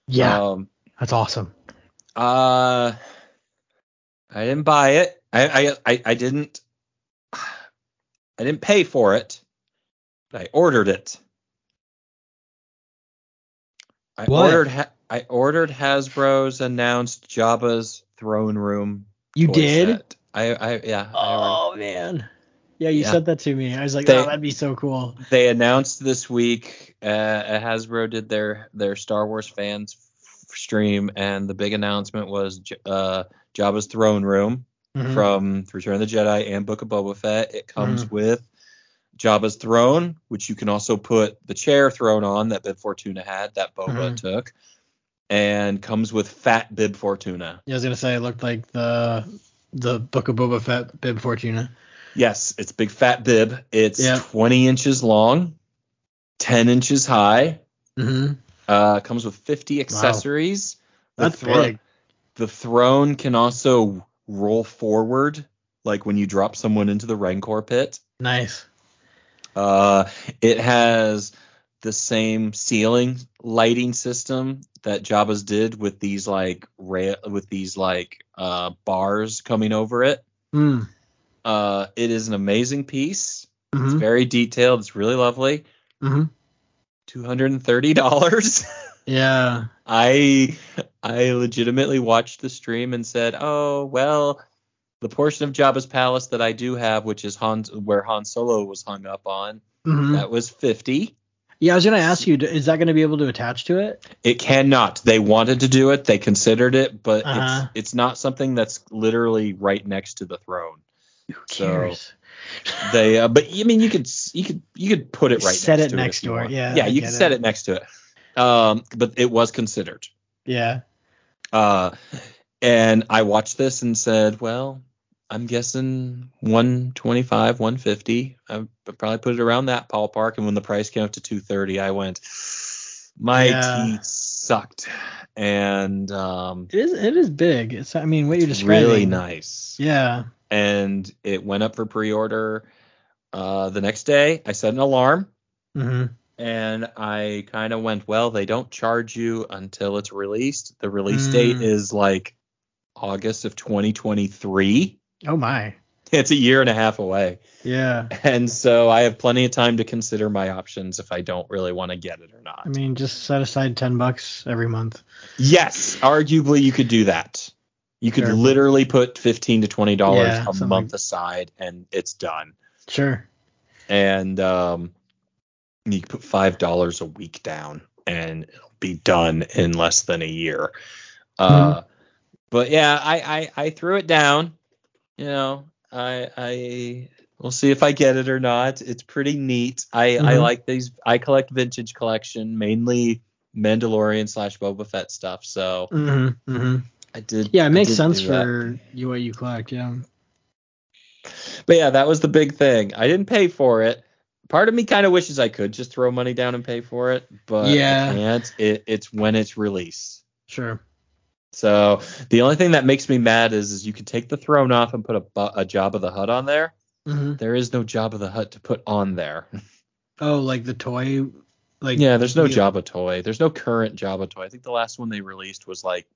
Yeah, Um, that's awesome. Uh, I didn't buy it. I, I I I didn't. I didn't pay for it. But I ordered it. I What? ordered. I ordered Hasbro's announced Jabba's throne room. You did? set. I I yeah. I Oh man. Yeah, you Yeah. said that to me. I was like, They- oh, that'd be so cool. they announced this week. Uh, Hasbro did their their Star Wars fans stream, and the big announcement was uh, Jabba's throne room. Mhm. from Return of the Jedi and Book of Boba Fett. It comes Mm-hmm. with Jabba's throne, which you can also put the chair throne on that Bib Fortuna had, that Boba Mhm. took, and comes with Fat Bib Fortuna. Yeah, I was gonna say it looked like the the Book of Boba Fett Bib Fortuna. Yes, it's big fat bib. It's Yeah. 20 inches long, 10 inches high. Mm-hmm. Uh, comes with 50 accessories. The That's thro- big. The throne can also roll forward, like when you drop someone into the Rancor pit. Nice. Uh, it has the same ceiling lighting system that Jabba's did with these like rail with these like uh, bars coming over it. Mm. Uh, it is an amazing piece. It's Mm-hmm. very detailed. It's really lovely. Mm-hmm. Two hundred and thirty dollars. Yeah. I I legitimately watched the stream and said, "Oh well, the portion of Jabba's palace that I do have, which is Han, where Han Solo was hung up on, Mm-hmm. that was fifty. Yeah, I was gonna ask you, is that gonna be able to attach to it? It cannot. They wanted to do it. They considered it, but Uh-huh. it's it's not something that's literally right next to the throne. Who So, cares? They, uh, but I mean, you could you could you could put it right. Set next it next door. Yeah, yeah, I you could set it. it next to it. Um, but it was considered. yeah. Uh, and I watched this and said, well, I'm guessing 125, 150. I probably put it around that ballpark. And when the price came up to 230, I went, my Yeah. teeth sucked. And um, It is it is big. It's I mean what you're describing. really nice. Yeah. And it went up for pre-order uh, the next day. I set an alarm. hmm and I kind of went, well, they don't charge you until it's released. The release date Mm. is like August of 2023. Oh my. It's a year and a half away. Yeah. And so I have plenty of time to consider my options if I don't really want to get it or not. I mean, just set aside ten bucks every month. yes, arguably you could do that. You could Sure. literally put 15 to 20 dollars Yeah, a something month aside and it's done. Sure. and um, you put five dollars a week down, and it'll be done in less than a year. Uh, but yeah, I, I I threw it down. You know, I I we'll see if I get it or not. It's pretty neat. I I Mhm. like these. I collect vintage collection, mainly Mandalorian slash Boba Fett stuff. So hmm hmm I did. Yeah, it makes sense for you what you collect. Yeah. But yeah, that was the big thing. I didn't pay for it. Part of me kind of wishes I could just throw money down and pay for it, but Yeah. I can't. It, it's when it's released. Sure. So the only thing that makes me mad is, is you could take the throne off and put a, a Jabba the Hutt on there. hmm There is no Jabba the Hutt to put on there. Oh, like the toy. Like yeah, there's no Jabba toy. There's no current Jabba toy. I think the last one they released was like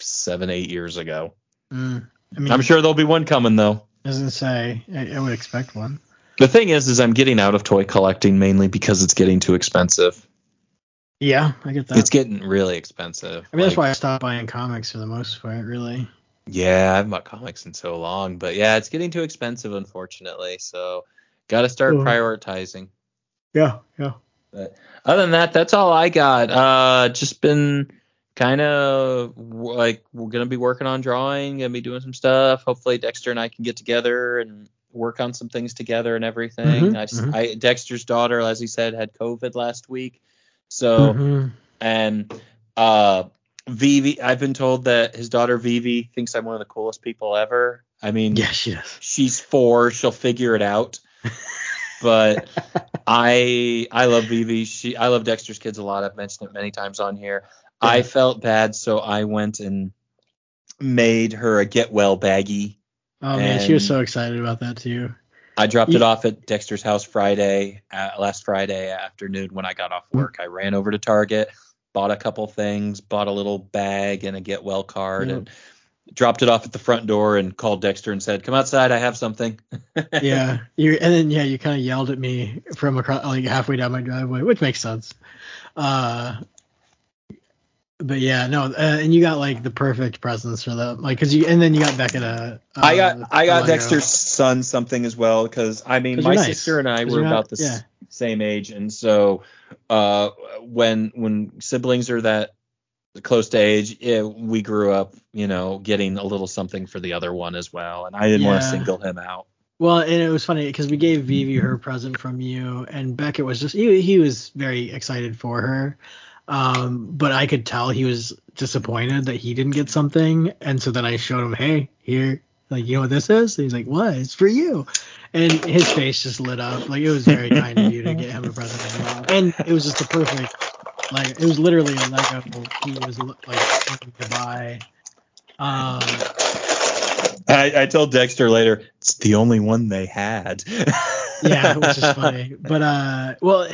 seven, eight years ago. Mm. I mean, I'm sure there'll be one coming though. Doesn't say. I, I would expect one. The thing is, is I'm getting out of toy collecting mainly because it's getting too expensive. Yeah, I get that. It's getting really expensive. I mean, that's why I stopped buying comics for the most part. Really. Yeah, I haven't bought comics in so long, but yeah, it's getting too expensive, unfortunately. So, got to start prioritizing. Yeah. Yeah. But other than that, that's all I got. Uh, just been kind of like we're gonna be working on drawing, gonna be doing some stuff. Hopefully, Dexter and I can get together and work on some things together and everything. Mhm, I s mhm. I Dexter's daughter, as he said, had COVID last week, so Mhm. and uh Vivi I've been told that his daughter Vivi thinks I'm one of the coolest people ever. I mean Yeah, she does. she's 4, she'll figure it out. but I I love Vivi. She I love Dexter's kids a lot. I've mentioned it many times on here. I felt bad so I went and made her a get well baggie. Oh man, she was so excited about that too. I dropped it off at Dexter's house Friday, uh, last Friday afternoon when I got off work. I ran over to Target, bought a couple things, bought a little bag and a get well card, Yep. and dropped it off at the front door and called Dexter and said, "Come outside, I have something." Yeah, you and then yeah, you kind of yelled at me from across like halfway down my driveway, which makes sense. Uh, but yeah, no, uh, and you got like the perfect presents for them, like because you and then you got Becca. Uh, I got I got. Dexter's son something as well because I mean 'Cause my nice. sister and I were not- about the yeah. same age, and so uh, when when siblings are that close to age, yeah, we grew up, you know, getting a little something for the other one as well, and I didn't want to single him out. Well, and it was funny because we gave Vivi her present from you, and Beckett was just he, he was very excited for her, um, but I could tell he was disappointed that he didn't get something, and so then I showed him, hey, here, like you know what this is? And he's like, what? It's for you, and his face just lit up. Like it was very kind of you to get him a present well, and it was just a perfect, like it was literally like a he was like wanting to buy. Um, I, I told Dexter later, it's the only one they had. yeah, which is funny. But uh, well,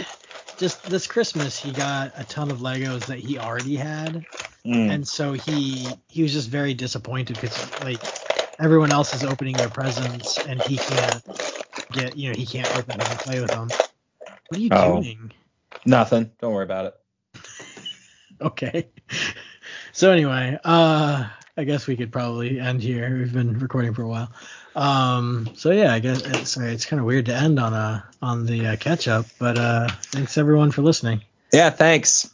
just this Christmas he got a ton of Legos that he already had, Mm. and so he he was just very disappointed because like everyone else is opening their presents and he can't get you know he can't open them and play with them. What are you Oh. doing? Nothing. Don't worry about it. Okay. So anyway, uh, I guess we could probably end here. We've been recording for a while. Um, so yeah, I guess it's, sorry, it's kind of weird to end on a on the uh, catch up, but uh, thanks everyone for listening. Yeah, thanks.